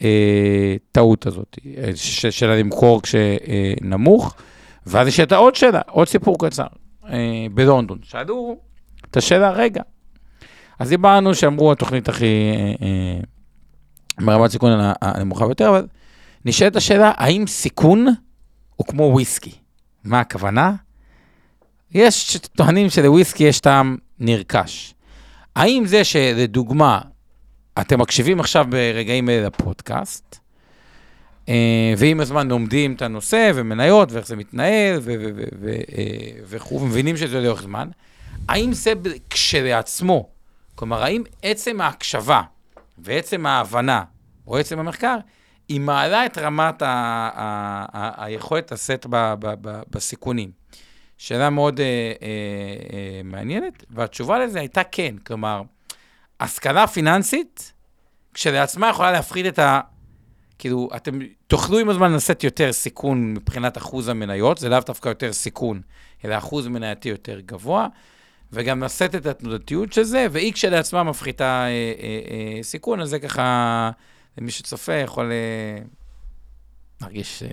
הטעות הזאת, אה, של למכור כשנמוך. ואז יש את העוד שאלה, עוד סיפור קצר. אה, בלונדון, שאלו את השאלה, רגע, אז דיברנו שאמרו התוכנית הכי, אה, אה, ברמת סיכון הנ- הנמוכה ביותר, אבל נשאלת השאלה, האם סיכון הוא כמו וויסקי? מה הכוונה? יש שטוענים שלוויסקי יש טעם נרכש. האם זה שלדוגמה, אתם מקשיבים עכשיו ברגעים אלה לפודקאסט, אה, ועם הזמן לומדים את הנושא ומניות ואיך זה מתנהל אה, וכו', ומבינים שזה לאורך זמן, האם זה כשלעצמו, כלומר, האם עצם ההקשבה ועצם ההבנה, או עצם המחקר, היא מעלה את רמת היכולת לשאת בסיכונים? שאלה מאוד אה, אה, אה, מעניינת, והתשובה לזה הייתה כן. כלומר, השכלה פיננסית, כשלעצמה יכולה להפחית את ה... כאילו, אתם תוכלו עם הזמן לשאת יותר סיכון מבחינת אחוז המניות, זה לאו דווקא יותר סיכון, אלא אחוז מנייתי יותר גבוה, וגם לשאת את התנודתיות של זה, והיא כשלעצמה מפחיתה אה, אה, אה, סיכון, אז זה ככה, למי שצופה יכול אה, להרגיש אה,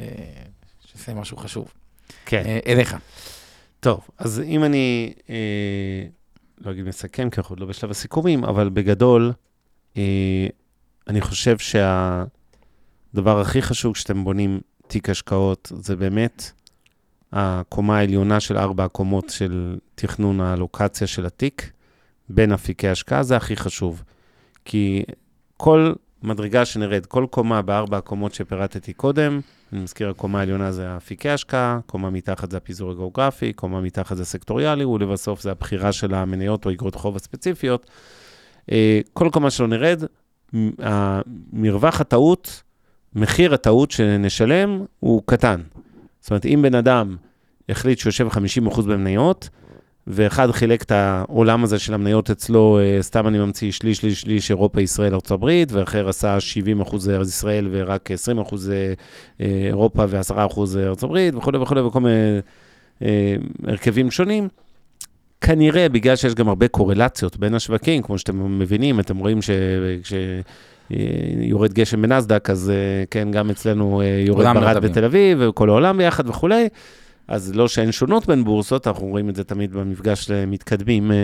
שזה משהו חשוב. כן. אה, אליך. טוב, אז אם אני, אה, לא אגיד מסכם, כי אנחנו עוד לא בשלב הסיכומים, אבל בגדול, אה, אני חושב שהדבר הכי חשוב כשאתם בונים תיק השקעות, זה באמת הקומה העליונה של ארבע הקומות של תכנון האלוקציה של התיק בין אפיקי השקעה, זה הכי חשוב. כי כל מדרגה שנרד, כל קומה בארבע הקומות שפירטתי קודם, אני מזכיר, הקומה העליונה זה אפיקי השקעה, קומה מתחת זה הפיזור הגיאוגרפי, קומה מתחת זה סקטוריאלי, ולבסוף זה הבחירה של המניות או אגרות חוב הספציפיות. אה, כל קומה שלא נרד, מ- המרווח הטעות, מחיר הטעות שנשלם הוא קטן. זאת אומרת, אם בן אדם החליט שהוא יושב 50% במניות, ואחד חילק את העולם הזה של המניות אצלו, אה, סתם אני ממציא שליש, שליש, שליש אירופה, ישראל, ארה"ב, ואחר עשה 70 אחוז ישראל ורק 20 אחוז אה, אה, אירופה ו-10 אחוז ארה"ב וכולי וכולי, וכל מיני הרכבים שונים. כנראה, בגלל שיש גם הרבה קורלציות בין השווקים, כמו שאתם מבינים, אתם רואים שיורד גשם בנסדק, אז אה, כן, גם אצלנו אה, יורד כולם ברד. בתל אביב, וכל העולם ביחד וכולי. אז לא שאין שונות בין בורסות, אנחנו רואים את זה תמיד במפגש למתקדמים אה,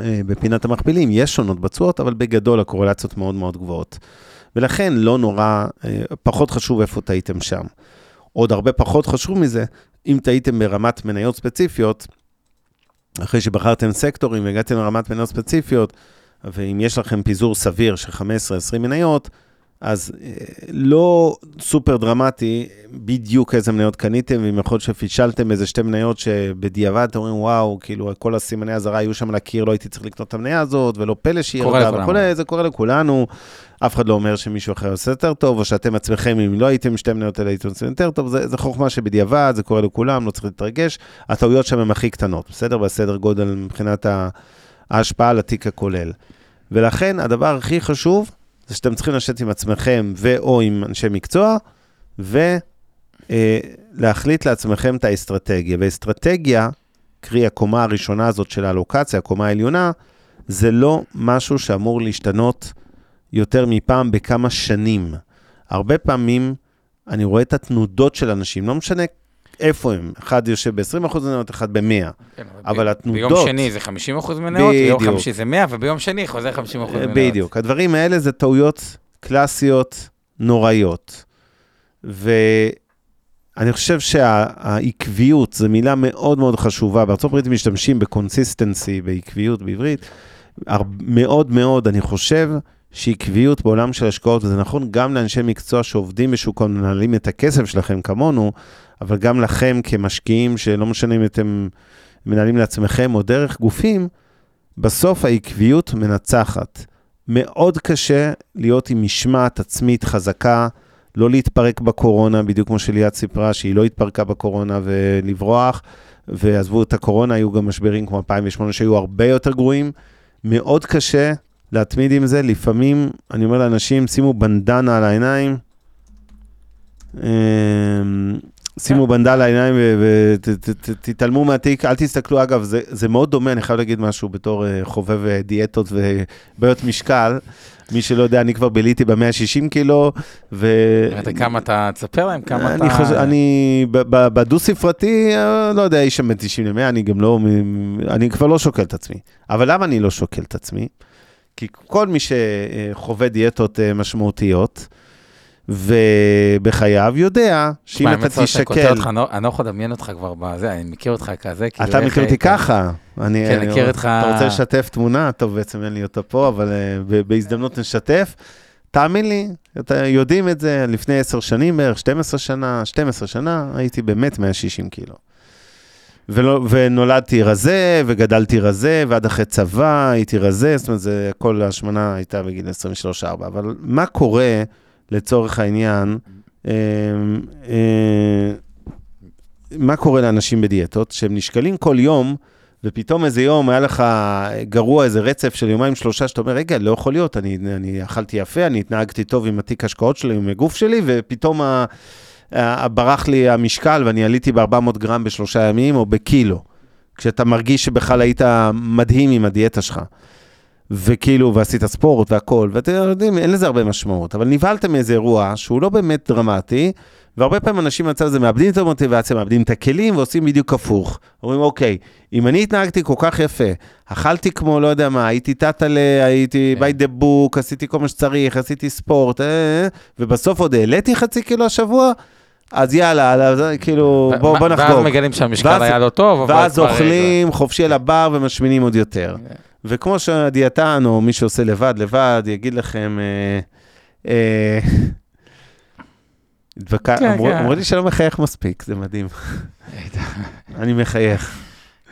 אה, בפינת המכפילים. יש שונות בתשואות, אבל בגדול הקורלציות מאוד מאוד גבוהות. ולכן לא נורא, אה, פחות חשוב איפה טעיתם שם. עוד הרבה פחות חשוב מזה, אם טעיתם ברמת מניות ספציפיות, אחרי שבחרתם סקטורים והגעתם לרמת מניות ספציפיות, ואם יש לכם פיזור סביר של 15-20 מניות, אז אה, לא סופר דרמטי בדיוק איזה מניות קניתם, ואם יכול להיות שפישלתם איזה שתי מניות שבדיעבד אתם אומרים, וואו, כאילו כל הסימני אזהרה היו שם על הקיר, לא הייתי צריך לקנות את המניה הזאת, ולא פלא שהיא ירדה. וכולי, זה קורה לכולנו. אף אחד לא אומר שמישהו אחר עושה יותר טוב, או שאתם עצמכם, אם לא הייתם שתי מניות האלה, הייתם עושים יותר טוב, זה, זה חוכמה שבדיעבד, זה קורה לכולם, לא צריך להתרגש. הטעויות שם הן הכי קטנות, בסדר? בסדר גודל מבחינת ה- ההשפעה על התיק הכולל. ולכן, הדבר הכי חשוב, זה שאתם צריכים לשבת עם עצמכם ו/או עם אנשי מקצוע, ולהחליט לעצמכם את האסטרטגיה. ואסטרטגיה, קרי הקומה הראשונה הזאת של האלוקציה, הקומה העליונה, זה לא משהו שאמור להשתנות יותר מפעם בכמה שנים. הרבה פעמים אני רואה את התנודות של אנשים, לא משנה איפה הם, אחד יושב ב-20% מניות, אחד ב-100. כן, אבל ב- התנודות- ביום שני זה 50 אחוז מניות, ביום. חמישי זה 100, וביום שני חוזר 50 אחוז מניות. בדיוק. הדברים האלה זה טעויות קלאסיות נוראיות. ואני חושב שהעקביות זו מילה מאוד מאוד חשובה. בארצות הברית משתמשים ב consistency, בעקביות בעברית. מאוד מאוד, אני חושב שעקביות בעולם של השקעות, וזה נכון גם לאנשי מקצוע שעובדים בשוק ההון, מנהלים את הכסף שלכם כמונו, אבל גם לכם כמשקיעים, שלא משנה אם אתם מנהלים לעצמכם או דרך גופים, בסוף העקביות מנצחת. מאוד קשה להיות עם משמעת עצמית חזקה, לא להתפרק בקורונה, בדיוק כמו שליאת סיפרה, שהיא לא התפרקה בקורונה ולברוח, ועזבו את הקורונה, היו גם משברים כמו 2008 שהיו הרבה יותר גרועים. מאוד קשה להתמיד עם זה, לפעמים, אני אומר לאנשים, שימו בנדנה על העיניים, אמ, שימו בנדנה על העיניים ותתעלמו מהתיק, אל תסתכלו, אגב, זה, זה מאוד דומה, אני חייב להגיד משהו בתור אה, חובב אה, דיאטות ובעיות משקל. מי שלא יודע, אני כבר ביליתי ב-160 קילו, ו... אתה כמה אתה, תספר להם כמה אתה... אני חושב, אני בדו-ספרתי, אה, לא יודע, איש שם בין 90 ל-100, אני גם לא, אני כבר לא שוקל את עצמי. אבל למה אני לא שוקל את עצמי? כי כל מי שחווה דיאטות אה, משמעותיות, ובחייו יודע שאם אתה תשקל... אני לא- אני לא יכול לדמיין אותך כבר בזה, אני מכיר אותך כזה, כאילו... אתה מכיר אותי. ככה. אני, כן, מכיר רוצ- אותך- אתה רוצה לשתף תמונה? טוב, בעצם אין לי אותה פה, אבל אה, בהזדמנות נשתף. תאמין לי, אתה יודעים את זה, לפני 10 שנים בערך, 12 שנה, 12 שנה, הייתי באמת 160 קילו. ונולדתי רזה, וגדלתי רזה, ועד אחרי צבא הייתי רזה, זאת אומרת, זה, כל ההשמנה הייתה בגיל 23-4. אבל מה קורה, לצורך העניין, אה, אה, מה קורה לאנשים בדיאטות? שהם נשקלים כל יום, ופתאום איזה יום היה לך גרוע, איזה רצף של יומיים שלושה, שאתה אומר, רגע, לא יכול להיות, אני, אני אכלתי יפה, אני התנהגתי טוב עם התיק השקעות שלי, עם הגוף שלי, ופתאום ה, ברח לי המשקל ואני עליתי ב-400 גרם בשלושה ימים או בקילו. כשאתה מרגיש שבכלל היית מדהים עם הדיאטה שלך. וכאילו, ועשית ספורט והכל, ואתם יודעים, אין לזה הרבה משמעות, אבל נבהלתם מאיזה אירוע שהוא לא באמת דרמטי, והרבה פעמים אנשים במצב הזה מאבדים את המוטיבציה, מאבדים את הכלים ועושים בדיוק הפוך. אומרים, אוקיי, אם אני התנהגתי כל כך יפה, אכלתי כמו, לא יודע מה, הייתי טאטלה, הייתי כן. by the book, עשיתי כל מה שצריך, עשיתי ספורט, אה, אה, ובסוף עוד העליתי חצי קילו השבוע, אז יאללה, אז, כאילו, בוא, בוא נחגוג. ואז מגלים שהמשקל ואז- היה לא טוב. ואז כבר- אוכלים חופשי על הבר ומשמינים עוד יותר. וכמו שהדיאטן או מי שעושה לבד, לבד, יגיד לכם, אה, אה, כן, אמרו כן. אמרו לי שלא מחייך מספיק, זה מדהים. אני מחייך.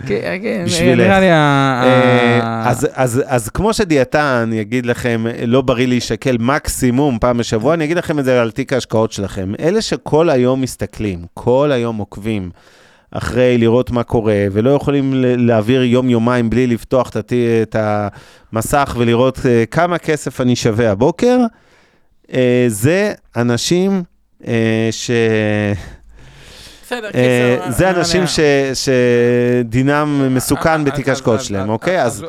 כן, כן, בשבילך. נראה לי ה... אה, אז, כמו שדיאטן יגיד לכם, לא בריא להישקל מקסימום פעם בשבוע, אני אגיד לכם את זה על תיק ההשקעות שלכם. אלה שכל היום מסתכלים, כל היום עוקבים אחרי לראות מה קורה, ולא יכולים להעביר יום-יומיים בלי לפתוח את, המסך ולראות אה, כמה כסף אני שווה הבוקר, אה, זה אנשים ש... בסדר, אה, קיצר, זה אני- אנשים שדינם מסוכן בתיק ההשקעות אז- שלהם, אוקיי? אז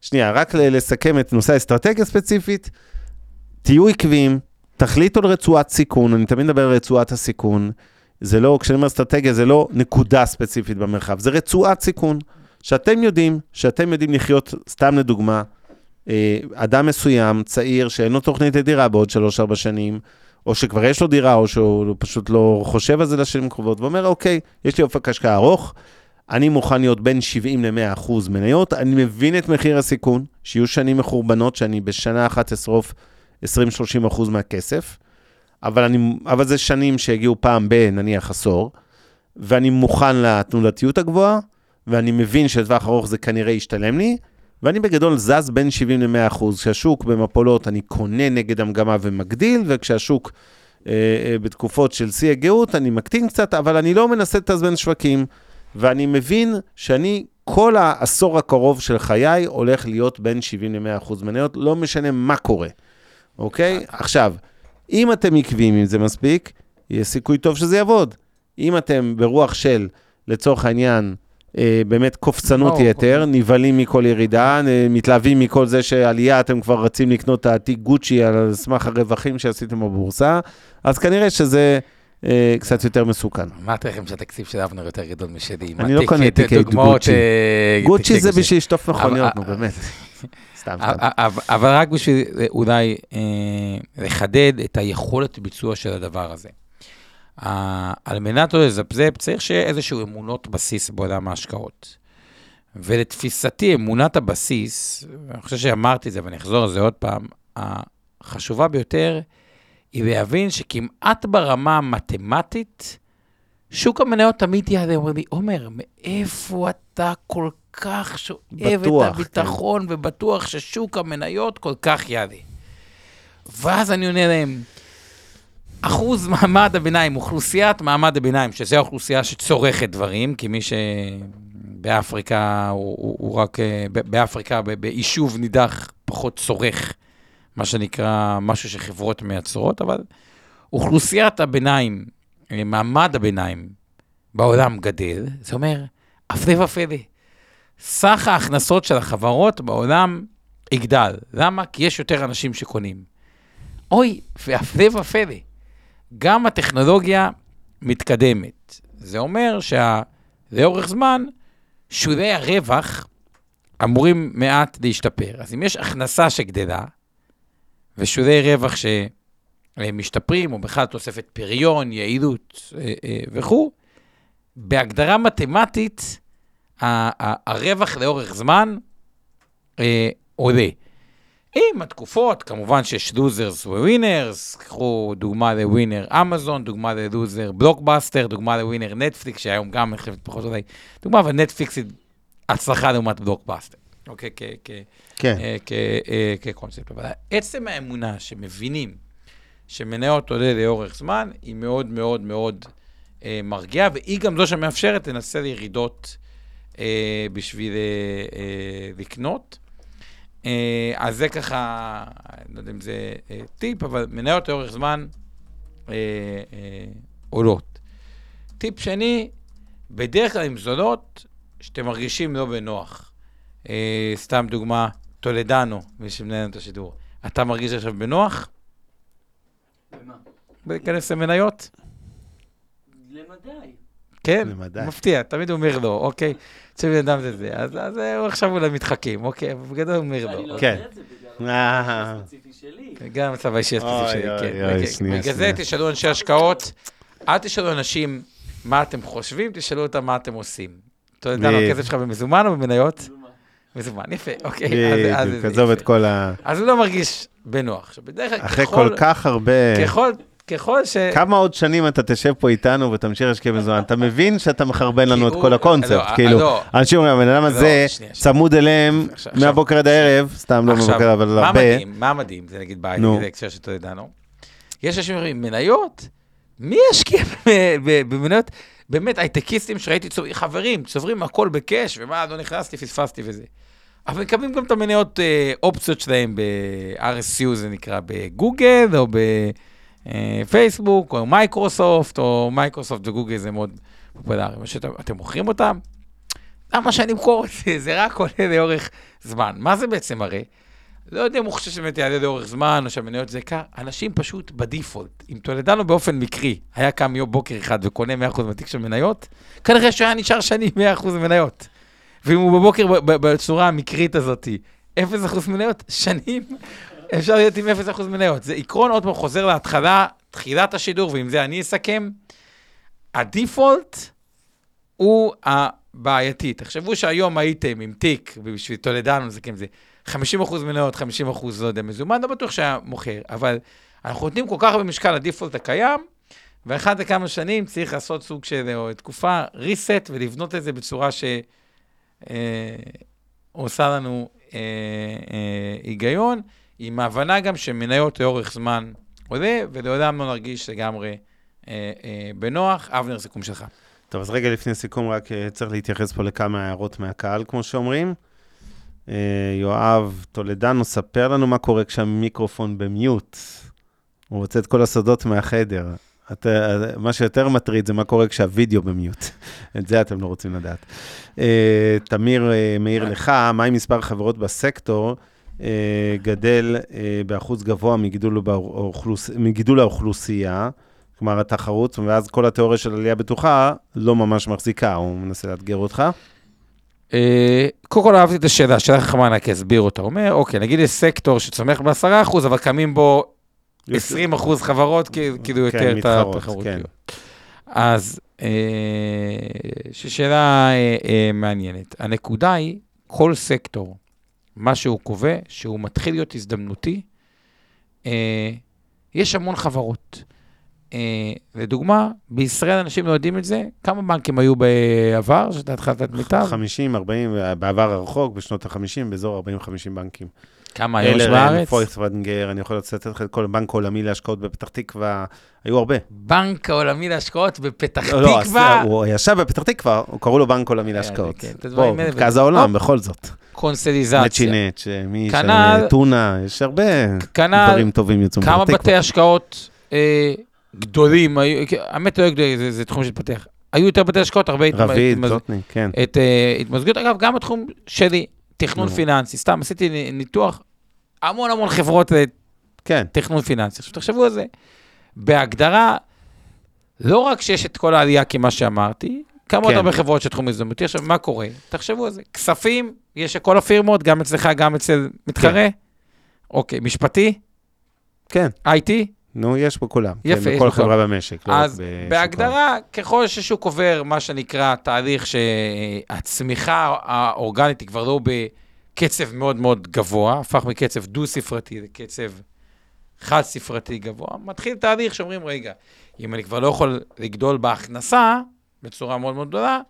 שנייה, רק לסכם את נושא האסטרטגיה ספציפית, תהיו עקביים, תחליטו על רצועת סיכון, אני תמיד מדבר על רצועת הסיכון. זה לא, כשאני אומר אסטרטגיה, זה לא נקודה ספציפית במרחב, זה רצועת סיכון. שאתם יודעים, שאתם יודעים לחיות, סתם לדוגמה, אה, אדם מסוים, צעיר, שאין לו תוכנית לדירה בעוד 3-4 שנים, או שכבר יש לו דירה, או שהוא פשוט לא חושב על זה לשנים הקרובות, ואומר, אוקיי, יש לי אופק השקעה ארוך, אני מוכן להיות בין 70 ל-100 אחוז מניות, אני מבין את מחיר הסיכון, שיהיו שנים מחורבנות, שאני בשנה אחת אשרוף 20-30 אחוז מהכסף, אבל, אני, אבל זה שנים שהגיעו פעם בנניח עשור, ואני מוכן לתנודתיות הגבוהה, ואני מבין שלטווח ארוך זה כנראה ישתלם לי, ואני בגדול זז בין 70 ל-100 אחוז. כשהשוק במפולות אני קונה נגד המגמה ומגדיל, וכשהשוק אה, אה, בתקופות של שיא הגאות אני מקטין קצת, אבל אני לא מנסה לתזמן שווקים, ואני מבין שאני כל העשור הקרוב של חיי הולך להיות בין 70 ל-100 אחוז מניות, לא משנה מה קורה, אוקיי? עכשיו, אם אתם עקביים עם זה מספיק, יש סיכוי טוב שזה יעבוד. אם אתם ברוח של, לצורך העניין, באמת קופצנות. יתר, נבהלים מכל ירידה, אה, מתלהבים מכל זה שעלייה, אתם כבר רצים לקנות את התיק גוצ'י על סמך הרווחים שעשיתם בבורסה, אז כנראה שזה אה, קצת יותר מסוכן. אמרתי לכם שהתקציב של אבנר יותר גדול משלי. אני לא קונה תיקי גוצ'י. אה, גוצ'י זה בשביל לשטוף מכוניות, נו באמת. סתם, סתם. אבל- רק בשביל אה, אולי אה, לחדד את היכולת ביצוע של הדבר הזה. על מנת לא לזפזפ, צריך שיהיה איזשהו אמונות בסיס בעולם ההשקעות. ולתפיסתי, אמונת הבסיס, אני חושב שאמרתי את זה ואני אחזור על זה עוד פעם, החשובה ביותר היא להבין שכמעט ברמה המתמטית, שוק המניות תמיד יעלה, אומר לי, עומר, מאיפה אתה כל כך שואב בטוח, את הביטחון ובטוח ששוק המניות כל כך יעלה? ואז אני עונה להם, אחוז מעמד הביניים, אוכלוסיית מעמד הביניים, שזו האוכלוסייה שצורכת דברים, כי מי שבאפריקה, הוא, הוא, הוא רק, אה, באפריקה, ביישוב נידח, פחות צורך, מה שנקרא, משהו שחברות מייצרות, אבל אוכלוסיית הביניים, אה, מעמד הביניים בעולם גדל, זה אומר, הפלא ופלא, סך ההכנסות של החברות בעולם יגדל. למה? כי יש יותר אנשים שקונים. אוי, והפלא ופלא, גם הטכנולוגיה מתקדמת. זה אומר שלאורך זמן, שולי הרווח אמורים מעט להשתפר. אז אם יש הכנסה שגדלה, ושולי רווח שמשתפרים, או בכלל תוספת פריון, יעילות אה, אה, וכו', בהגדרה מתמטית, הרווח לאורך זמן אה, עולה. עם התקופות, כמובן שיש losers ו winners, קחו דוגמה ל winner אמזון, דוגמה ל loser בלוקבאסטר, דוגמה ל winner נטפליקס, שהיום גם נחשבת פחות או דוגמה, אבל נטפליקס היא הצלחה לעומת בלוקבאסטר, אוקיי? כן. אה, אה, כקונספט. אבל עצם האמונה שמבינים שמניות עולה לאורך זמן, היא מאוד מאוד מאוד אה, מרגיעה, והיא גם זו שמאפשרת לנצל ירידות בשביל לקנות. אה, אז זה ככה, אני לא יודע אם זה אה, טיפ, אבל מניות לאורך זמן אה, עולות. טיפ שני, בדרך כלל עם זולות, שאתם מרגישים לא בנוח. סתם דוגמה, טולדנו, מי שמנהל את השידור. אתה מרגיש עכשיו בנוח? במה? להיכנס למניות? למדי. כן, למדי. מפתיע, תמיד אומר לא, אוקיי? אצל בן אדם זה זה, אז, אז אה, עכשיו אולי מתחכים, אוקיי, בגדול הוא אני לא לא. כן. אה. גם המצב האישי הספציפי אוי, שלי, אוי, כן. אוקיי. בגלל זה. תשאלו אנשי השקעות, אל תשאלו אנשים מה אתם חושבים, תשאלו אותם מה אתם עושים. אתה יודע. הכסף שלך במזומן או במניות? מזומן. יפה, אוקיי. בדיוק, עזוב. את כל ה... אז הוא לא מרגיש בנוח. אחרי כל כך הרבה... ככל, ככל ש... כמה עוד שנים אתה תשב פה איתנו ותמשיך להשקיע מזומן? אתה מבין שאתה מחרבן לנו את כל הקונספט, לא, כאילו. לא. אנשים אומרים, הבן אדם לא, הזה. צמוד אליהם מהבוקר עד הערב, סתם לא מהבוקר, אבל מה הרבה. מדהים, מה מדהים, זה נגיד בעיה. זה הקשר שאתה ידענו. יש אנשים שאומרים, מניות? מי ישקיע ב- ב- במניות? באמת, הייטקיסטים שראיתי, חברים, צוברים הכל בקאש, ומה, לא נכנסתי, פספסתי וזה. אבל מקבלים גם את המניות אה, אופציות שלהם ב-RSU, זה נקרא, בגוגל, או בפייסבוק, או מייקרוסופט, או מייקרוסופט וגוגל זה מאוד פופולרי. מה שאתם אתם מוכרים אותם? למה שאני אמכור את זה? זה רק עולה לאורך זמן. מה זה בעצם מראה? לא יודע אם הוא חושב שבאמת יעלה לאורך זמן, או שהמניות זה יקר, אנשים פשוט ב default. אם טולדנו באופן מקרי היה קם יום בוקר אחד וקונה 100% מהתיק של מניות, כנראה שהוא היה נשאר שנים 100% מניות. ואם הוא בבוקר בצורה המקרית הזאת, 0% מניות, שנים אפשר להיות עם 0% מניות. זה עקרון, עוד פעם, חוזר להתחלה, תחילת השידור, ועם זה אני אסכם. הדיפולט הוא הבעייתי. תחשבו שהיום הייתם עם תיק, ובשביל טולדנו זה כן, זה 50% מניות, 50% לא יודע, מזומן, לא בטוח שהיה מוכר, אבל אנחנו נותנים כל כך הרבה משקל לדיפולט הקיים, ואחת לכמה שנים צריך לעשות סוג של, או תקופה, reset, ולבנות את זה בצורה ש... אה, לנו אה, אה, היגיון, עם ההבנה גם שמניות לאורך זמן עולה, ולעולם לא נרגיש לגמרי אה, אה, בנוח. אבנר, סיכום שלך. טוב, אז רגע לפני סיכום, רק אה, צריך להתייחס פה לכמה הערות מהקהל, כמו שאומרים. אה, יואב טולדנו, ספר לנו מה קורה כשהמיקרופון במיוט. הוא רוצה את כל הסודות מהחדר. את, מה שיותר מטריד זה מה קורה כשהווידאו במיוט. את זה אתם לא רוצים לדעת. אה, תמיר אה, מעיר לך, מה עם מספר חברות בסקטור גדל אה, באחוז גבוה מגידול, באוכלוס... מגידול האוכלוסייה? כלומר, התחרות, ואז כל התיאוריה של עלייה בטוחה לא ממש מחזיקה, הוא מנסה לאתגר אותך. אה, קודם כל אהבתי את השאלה, השאלה חכמה, אני רק אסביר אותה. הוא אומר, אוקיי, נגיד יש סקטור שצומח ב-10%, אבל קמים בו 20 אחוז חברות, כאילו כן, יותר את התחרותיות. אז, אה, ששאלה אה, אה, מעניינת. הנקודה היא, כל סקטור, מה שהוא קובע, שהוא מתחיל להיות הזדמנותי, אה, יש המון חברות. אה, לדוגמה, בישראל אנשים לא יודעים את זה, כמה בנקים היו בעבר, שאתה התחלת את מיטב? 50, 40, בעבר הרחוק, בשנות ה-50, באזור 40-50 בנקים. כמה היום יש בארץ? פויכסוונגר, אני יכול לצטט לך את כל הבנק העולמי להשקעות בפתח תקווה, היו הרבה. בנק העולמי להשקעות בפתח לא, לא, תקווה, אז הוא ישב בפתח תקווה, קראו לו בנק עולמי להשקעות. כן, את הדברים בוא, האלה, מרכז העולם. בכל זאת. קונסוליזציה. נצ'י נץ', מי כנ"ל- שם, טונה, יש הרבה כנ"ל, דברים טובים יצאו כמה מפתח תקווה. בתי השקעות אה, גדולים, היו- האמת לא גדולים, זה, תחום שהתפתח. היו יותר בתי השקעות, הרבה התמ- רביד, זוטני, כן. את אה, התמזגות. אגב, גם בתחום שלי, תכנון נו. פיננסי, סתם עשיתי ניתוח, המון המון חברות כן, לתכנון פיננסי. עכשיו תחשבו על זה, בהגדרה, לא רק שיש את כל העלייה כמה שאמרתי, כמה עוד כן. הרבה חברות של תחום הזדמנותי. עכשיו, מה קורה? תחשבו על זה, כספים, יש לכל הפירמות, גם אצלך, גם אצל מתחרה. אוקיי, משפטי, כן. IT, נו, יש בכולם. יפה, כן, יש בכל. חברה במשק. לא אז. בהגדרה, ככל ששוק עובר, מה שנקרא, תהליך שהצמיחה האורגנית היא כבר לא בקצב מאוד מאוד גבוה, הפך מקצב דו-ספרתי לקצב חד-ספרתי גבוה, מתחיל תהליך שאומרים, רגע, אם אני כבר לא יכול לגדול בהכנסה בצורה מאוד מאוד גדולה,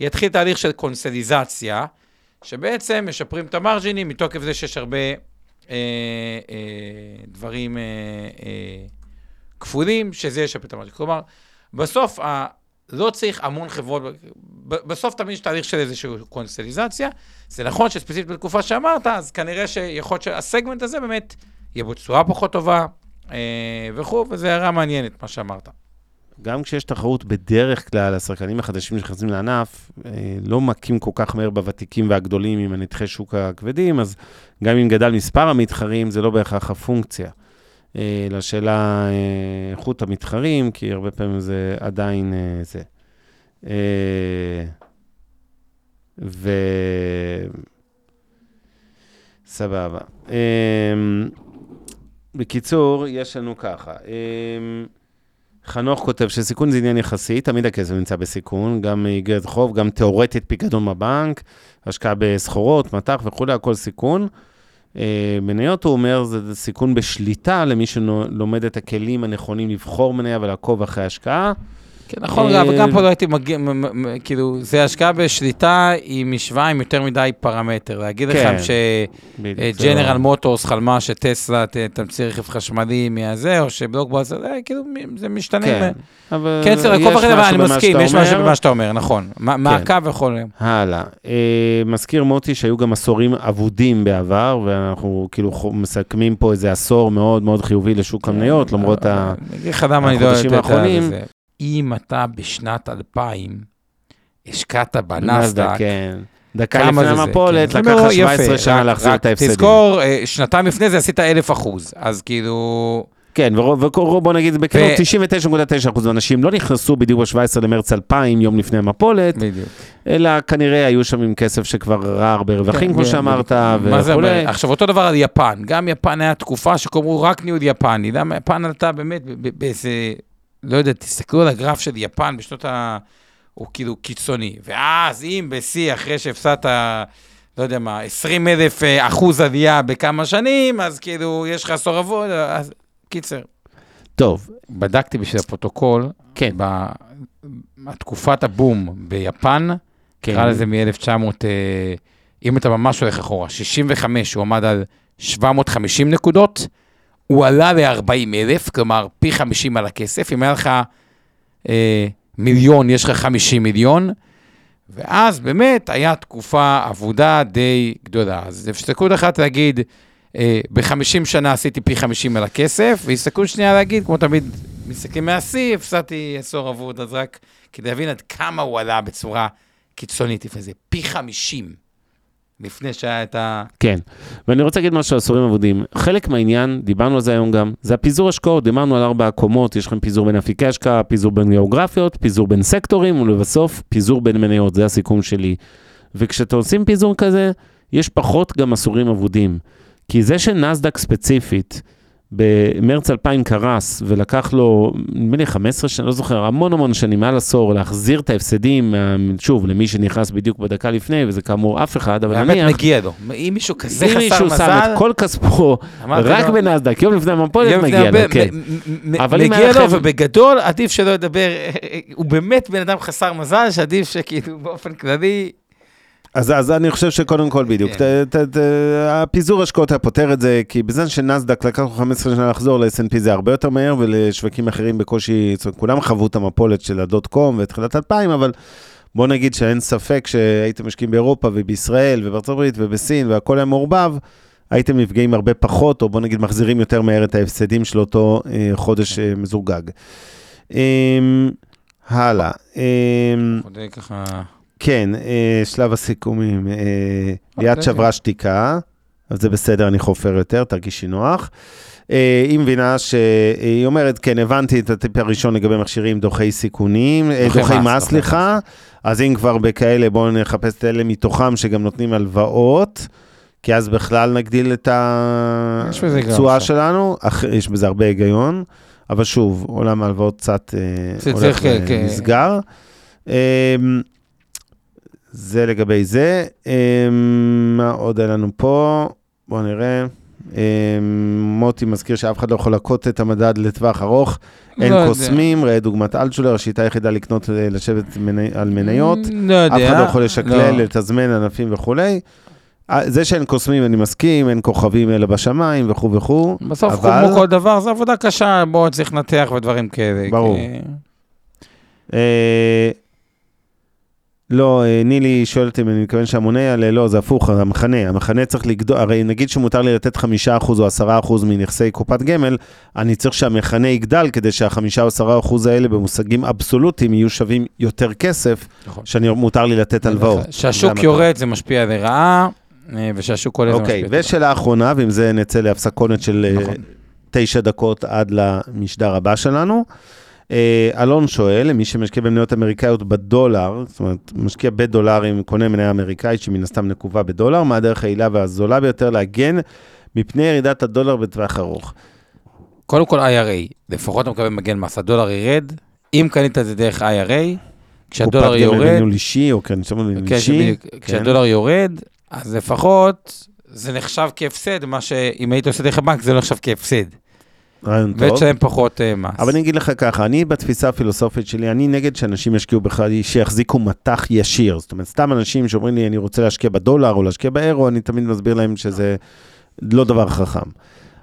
יתחיל תהליך של קונסליזציה, שבעצם משפרים את המרג'ינים מתוקף זה שיש הרבה דברים אה, אה, כפולים, שזה ישפר את המרג'ין. כלומר, בסוף, ה... לא צריך המון חברות, בסוף תמיד יש תהליך של איזושהי קונסטליזציה. זה נכון שספציפית בתקופה שאמרת, אז כנראה שיכול להיות שהסגמנט הזה באמת יהיה בו תשואה פחות טובה אה, וכו', וזו הערה מעניינת, מה שאמרת. גם כשיש תחרות, בדרך כלל השחקנים החדשים שנכנסים לענף, אה, לא מכים כל כך מהר בוותיקים והגדולים עם הנתחי שוק הכבדים, אז גם אם גדל מספר המתחרים, זה לא בהכרח הפונקציה. אה, לשאלה אה, איכות המתחרים, כי הרבה פעמים זה עדיין זה. ו... סבבה. בקיצור, יש לנו ככה. חנוך כותב שסיכון זה עניין יחסי, תמיד הכסף נמצא בסיכון, גם איגרת חוב, גם תיאורטית פיקדון בבנק, השקעה בסחורות, מטח וכולי, הכל סיכון. אה, מניות, הוא אומר, זה סיכון בשליטה למי שלומד את הכלים הנכונים לבחור מניה ולעקוב אחרי השקעה. כן, נכון, אה, אבל גם פה לא הייתי מגיע, כאילו, זה השקעה בשליטה עם משוואה עם יותר מדי פרמטר. להגיד כן, בדיוק, זה שג'נרל לא- מוטורס חלמה שטסלה תמציא רכב חשמלי מהזה, או שבלוקבאסר, זה כאילו, זה משתנה. כן, אבל כן, יש לעקוב אחרי זה, משהו אני במה מסכים, שאתה יש משהו אומר. במה שאתה אומר, נכון. מעקב וכל... הלאה. אה, מזכיר מוטי שהיו גם עשורים אבודים בעבר, ואנחנו כאילו מסכמים פה איזה עשור מאוד מאוד חיובי לשוק המניות, למרות לא החודשים את האחרונים. אם אתה בשנת 2000 השקעת נסדק, בנסדק, כן. דקה לפני? המפולת, כן. לקח לא, לך 17 יפה, שנה להחזיר את ההפסדים. תזכור, אה, שנתיים לפני זה עשית אלף אחוז, אז כאילו... כן, ובוא נגיד בכנות, ו- 99.9% מהאנשים לא נכנסו בדיוק ב-17 למרץ 2000, יום לפני המפולת, בדיוק. אלא כנראה היו שם עם כסף שכבר ראה הרבה רווחים, כן, כמו ב- שאמרת, וכולי. עכשיו, אותו דבר על יפן. גם יפן היה תקופה שקראו רק ניוד יפני. למה יפן עלתה באמת באיזה... לא יודע, תסתכלו על הגרף של יפן בשנות ה... הוא כאילו קיצוני. ואז אם בשיא, אחרי שהפסדת, לא יודע מה, 20 אלף אה, אחוז עלייה בכמה שנים, אז כאילו, יש לך עשור אבוד, אז קיצר. טוב, בדקתי בשביל הפרוטוקול, כן. בתקופת הבום ביפן, כן. נקרא לזה מ-1900, אם אתה ממש הולך אחורה, 65, הוא עמד על 750 נקודות, הוא עלה ל-40 אלף, כלומר פי 50 על הכסף, אם היה לך אה, מיליון, יש לך 50 מיליון, ואז באמת היה תקופה עבודה די גדולה. אז הסתכלות אחת להגיד, אה, ב-50 שנה עשיתי פי 50 על הכסף, והסתכלות שנייה להגיד, כמו תמיד, מסתכלים מהשיא, הפסדתי עשור אבוד, אז רק כדי להבין עד כמה הוא עלה בצורה קיצונית לפני זה, פי 50, לפני שהיה את ה... כן, ואני רוצה להגיד משהו על עשורים אבודים. חלק מהעניין, דיברנו על זה היום גם, זה הפיזור השקעות, דיברנו על ארבע הקומות, יש לכם פיזור בין אפיקי השקעה, פיזור בין גיאוגרפיות, פיזור בין סקטורים, ולבסוף, פיזור בין מניות, זה הסיכום שלי. וכשאתם עושים פיזור כזה, יש פחות גם עשורים אבודים. כי זה שנסדק ספציפית, במרץ 2000 קרס, ולקח לו, נדמה לי 15 שנה, לא זוכר, המון המון שנים, מעל עשור, להחזיר את ההפסדים, שוב, למי שנכנס בדיוק בדקה לפני, וזה כאמור אף אחד, אבל נניח... מגיע לו. אם מישהו כזה אם חסר מישהו שם מזל, את כל כספו רק בנסדק, יום לפני המפולת מגיע לו, כן. אם מגיע לו, ובגדול עדיף שלא ידבר, הוא באמת בן אדם חסר מזל, שעדיף שכאילו באופן כללי, אז, אז אני חושב שקודם כל בדיוק, כן. ת, ת, ת, הפיזור השקעות היה פותר את זה, כי בזמן שנסדק לקח לו 15 שנה לחזור, ל-S&P זה הרבה יותר מהר, ולשווקים אחרים בקושי, זאת אומרת, כולם חוו את המפולת של הדוט קום ותחילת 2000, אבל בוא נגיד שאין ספק שהייתם משקיעים באירופה ובישראל ובארצות הברית ובסין והכל היה מעורבב, הייתם נפגעים הרבה פחות, או בוא נגיד מחזירים יותר מהר את ההפסדים של אותו אה, חודש אה, מזורגג. אה, הלאה. אה, ככה, כן, אה, שלב הסיכומים. אה, ליאת אוקיי. שברה שתיקה, אז זה בסדר, אני חופר יותר, תרגישי נוח. אה, היא מבינה שהיא אומרת, כן, הבנתי את הטיפ הראשון לגבי מכשירים דוחי סיכונים, אה, דוחי דוחי מס, סליחה. אז אם כבר בכאלה, בואו נחפש את אלה מתוכם שגם נותנים הלוואות, כי אז בכלל נגדיל את התשואה. שלנו. יש בזה הרבה היגיון, אבל שוב, עולם ההלוואות קצת אה, הולך צריך, כן, כן. ונסגר. אמ, זה לגבי זה. אמ, מה עוד היה לנו פה? בואו נראה. אמ, מוטי מזכיר שאף אחד לא יכול לקוט את המדד לטווח ארוך. אין לא יודע. קוסמים, ראה דוגמת אלטשולר, השיטה היחידה לקנות, אה, לשבת מני- על מניות. לא יודע. אף אחד לא יכול לשקלל, לא. לתזמן ענפים וכולי. זה שאין קוסמים, אני מסכים, אין כוכבים אלא בשמיים וכו' וכו'. בסוף, אבל- כמו כל דבר, זו עבודה קשה, בוא צריך לנתח ודברים כאלה. ברור. כי- אה, לא, אה, נילי שואלת אם אני מתכוון שהמונה יעלה, לא, זה הפוך, המחנה. המחנה צריך לגדול, הרי נגיד שמותר לי לתת 5% או 10% מנכסי קופת גמל, אני צריך שהמחנה יגדל כדי שהחמישה או 10% האלה במושגים אבסולוטיים יהיו שווים יותר כסף, נכון. שאני מותר לי לתת הלוואות. כשהשוק המטרה. יורד זה משפיע לרעה, אה, וכשהשוק עולה זה משפיע. אוקיי, לטובה. ושאלה אחרונה, ועם זה נצא להפסקונת של אה, נכון. תשע דקות עד למשדר הבא שלנו. אה, אלון שואל, למי שמשקיע במניות אמריקאיות בדולר, זאת אומרת, משקיע בדולרים, קונה מניה אמריקאית שמן הסתם נקובה בדולר, מה הדרך היעילה והזולה ביותר להגן מפני ירידת הדולר בטווח ארוך? קודם כל IRA, לפחות אתה מקבל מגן מס, הדולר ירד, אם קנית את זה דרך IRA, כשהדולר קופת גמל יורד, בניהול אישי, או כן, בניהול כן, אישי. שבדיוק, כשהדולר יורד, אז לפחות זה נחשב כהפסד, מה שאם היית עושה דרך הבנק זה לא נחשב כהפסד. רעיון טוב. ותשלם פחות אה, מס. אבל אני אגיד לך ככה, אני בתפיסה הפילוסופית שלי, אני נגד שאנשים ישקיעו בכלל, שיחזיקו מטח ישיר. זאת אומרת, סתם אנשים שאומרים לי, אני רוצה להשקיע בדולר או להשקיע באירו, אני תמיד מסביר להם שזה לא דבר חכם.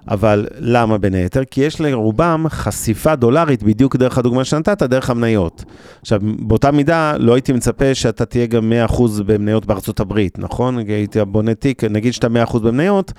אבל למה בין היתר? כי יש לרובם חשיפה דולרית, בדיוק דרך הדוגמה שנתת, דרך המניות. עכשיו, באותה מידה, לא הייתי מצפה שאתה תהיה גם 100% במניות בארצות הברית, נכון? הייתי בונה תיק, נגיד שאתה 100% במניות,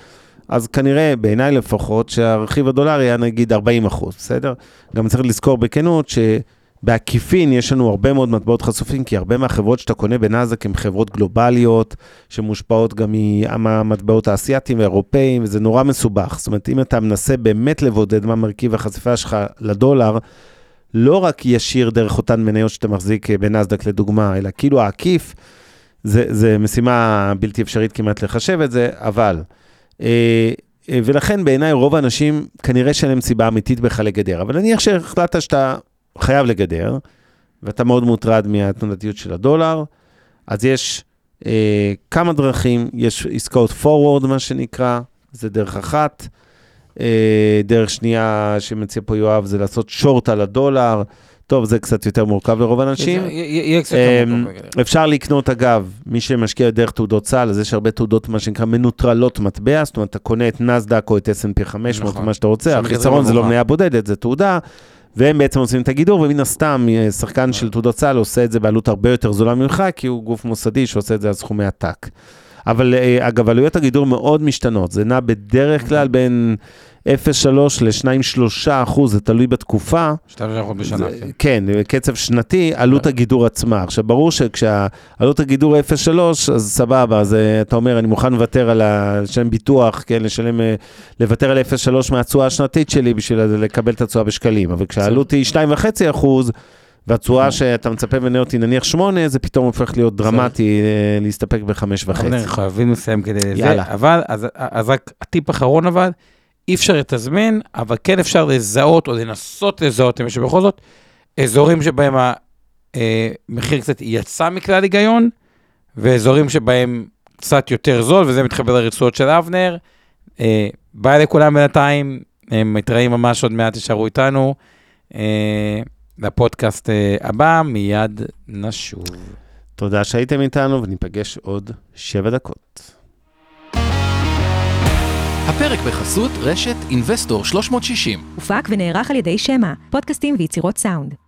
אז כנראה, בעיניי לפחות, שהרכיב הדולרי היה נגיד 40 אחוז, בסדר? גם צריך לזכור בכנות שבעקיפין יש לנו הרבה מאוד מטבעות חשופים, כי הרבה מהחברות שאתה קונה בנאזק הן חברות גלובליות, שמושפעות גם מהמטבעות האסייתיים והאירופאים, וזה נורא מסובך. זאת אומרת, אם אתה מנסה באמת לבודד מה מרכיב החשיפה שלך לדולר, לא רק ישיר דרך אותן מניות שאתה מחזיק בנאסדק לדוגמה, אלא כאילו העקיף, זה, זה משימה בלתי אפשרית כמעט לחשב את זה, אבל... אה, אה, ולכן בעיניי רוב האנשים, כנראה שאין להם סיבה אמיתית בכלל לגדר. אבל נניח שהחלטת שאתה חייב לגדר, ואתה מאוד מוטרד מהתנודתיות של הדולר, אז יש אה, כמה דרכים, יש עסקאות forward, מה שנקרא, זה דרך אחת. אה, דרך שנייה שמציע פה יואב זה לעשות שורט על הדולר. טוב, זה קצת יותר מורכב לרוב האנשים. אמ, מורכב. אפשר לקנות, אגב, מי שמשקיע דרך תעודות צה"ל, אז יש הרבה תעודות, מה שנקרא, מנוטרלות מטבע, זאת אומרת, אתה קונה את נסדק או את S&P 500, נכון. מה שאתה רוצה, החיסרון זה לא. מניה בודדת, זה תעודה, והם בעצם עושים את הגידור, ומן הסתם, אה, שחקן של תעודות צה"ל עושה את זה בעלות הרבה יותר זולה ממך, כי הוא גוף מוסדי שעושה את זה על סכומי עתק. אבל אה, אגב, עלויות הגידור מאוד משתנות, זה נע בדרך כלל בין 0.3 ל-2-3 אחוז, זה תלוי בתקופה. שתיים שלוש בשנה. זה- כן. כן, קצב שנתי, עלות הגידור עצמה. עכשיו, ברור שכשעלות הגידור 0.3, אז סבבה, אז אה, אתה אומר, אני מוכן לוותר על ה... לשלם ביטוח, כן, לשלם, אה, לוותר על 0.3 מהתשואה השנתית שלי בשביל לקבל את התשואה בשקלים. אבל כשהעלות היא 2.5 אחוז, והתשואה שאתה מצפה ממניות היא נניח 8, זה פתאום הופך להיות דרמטי אה, להסתפק ב-5.5. אבנר, חייבים לסיים כדי זה, יאללה. אבל, אז, אז רק הטיפ אחרון אבל, אי אפשר לתזמן, אבל כן אפשר לזהות או לנסות לזהות, אם יש בכל זאת, אזורים שבהם המחיר קצת יצא מכלל היגיון, ואזורים שבהם קצת יותר זול, וזה מתחבר לרצועות של אבנר. אה, ביי לכולם בינתיים, אה, מתראים ממש עוד מעט, תישארו איתנו. אה, לפודקאסט אה, הבא, מיד נשוב. תודה שהייתם איתנו, וניפגש עוד שבע דקות. הפרק בחסות רשת אינבסטור 360. הופק ונערך על ידי שמע, פודקאסטים ויצירות סאונד.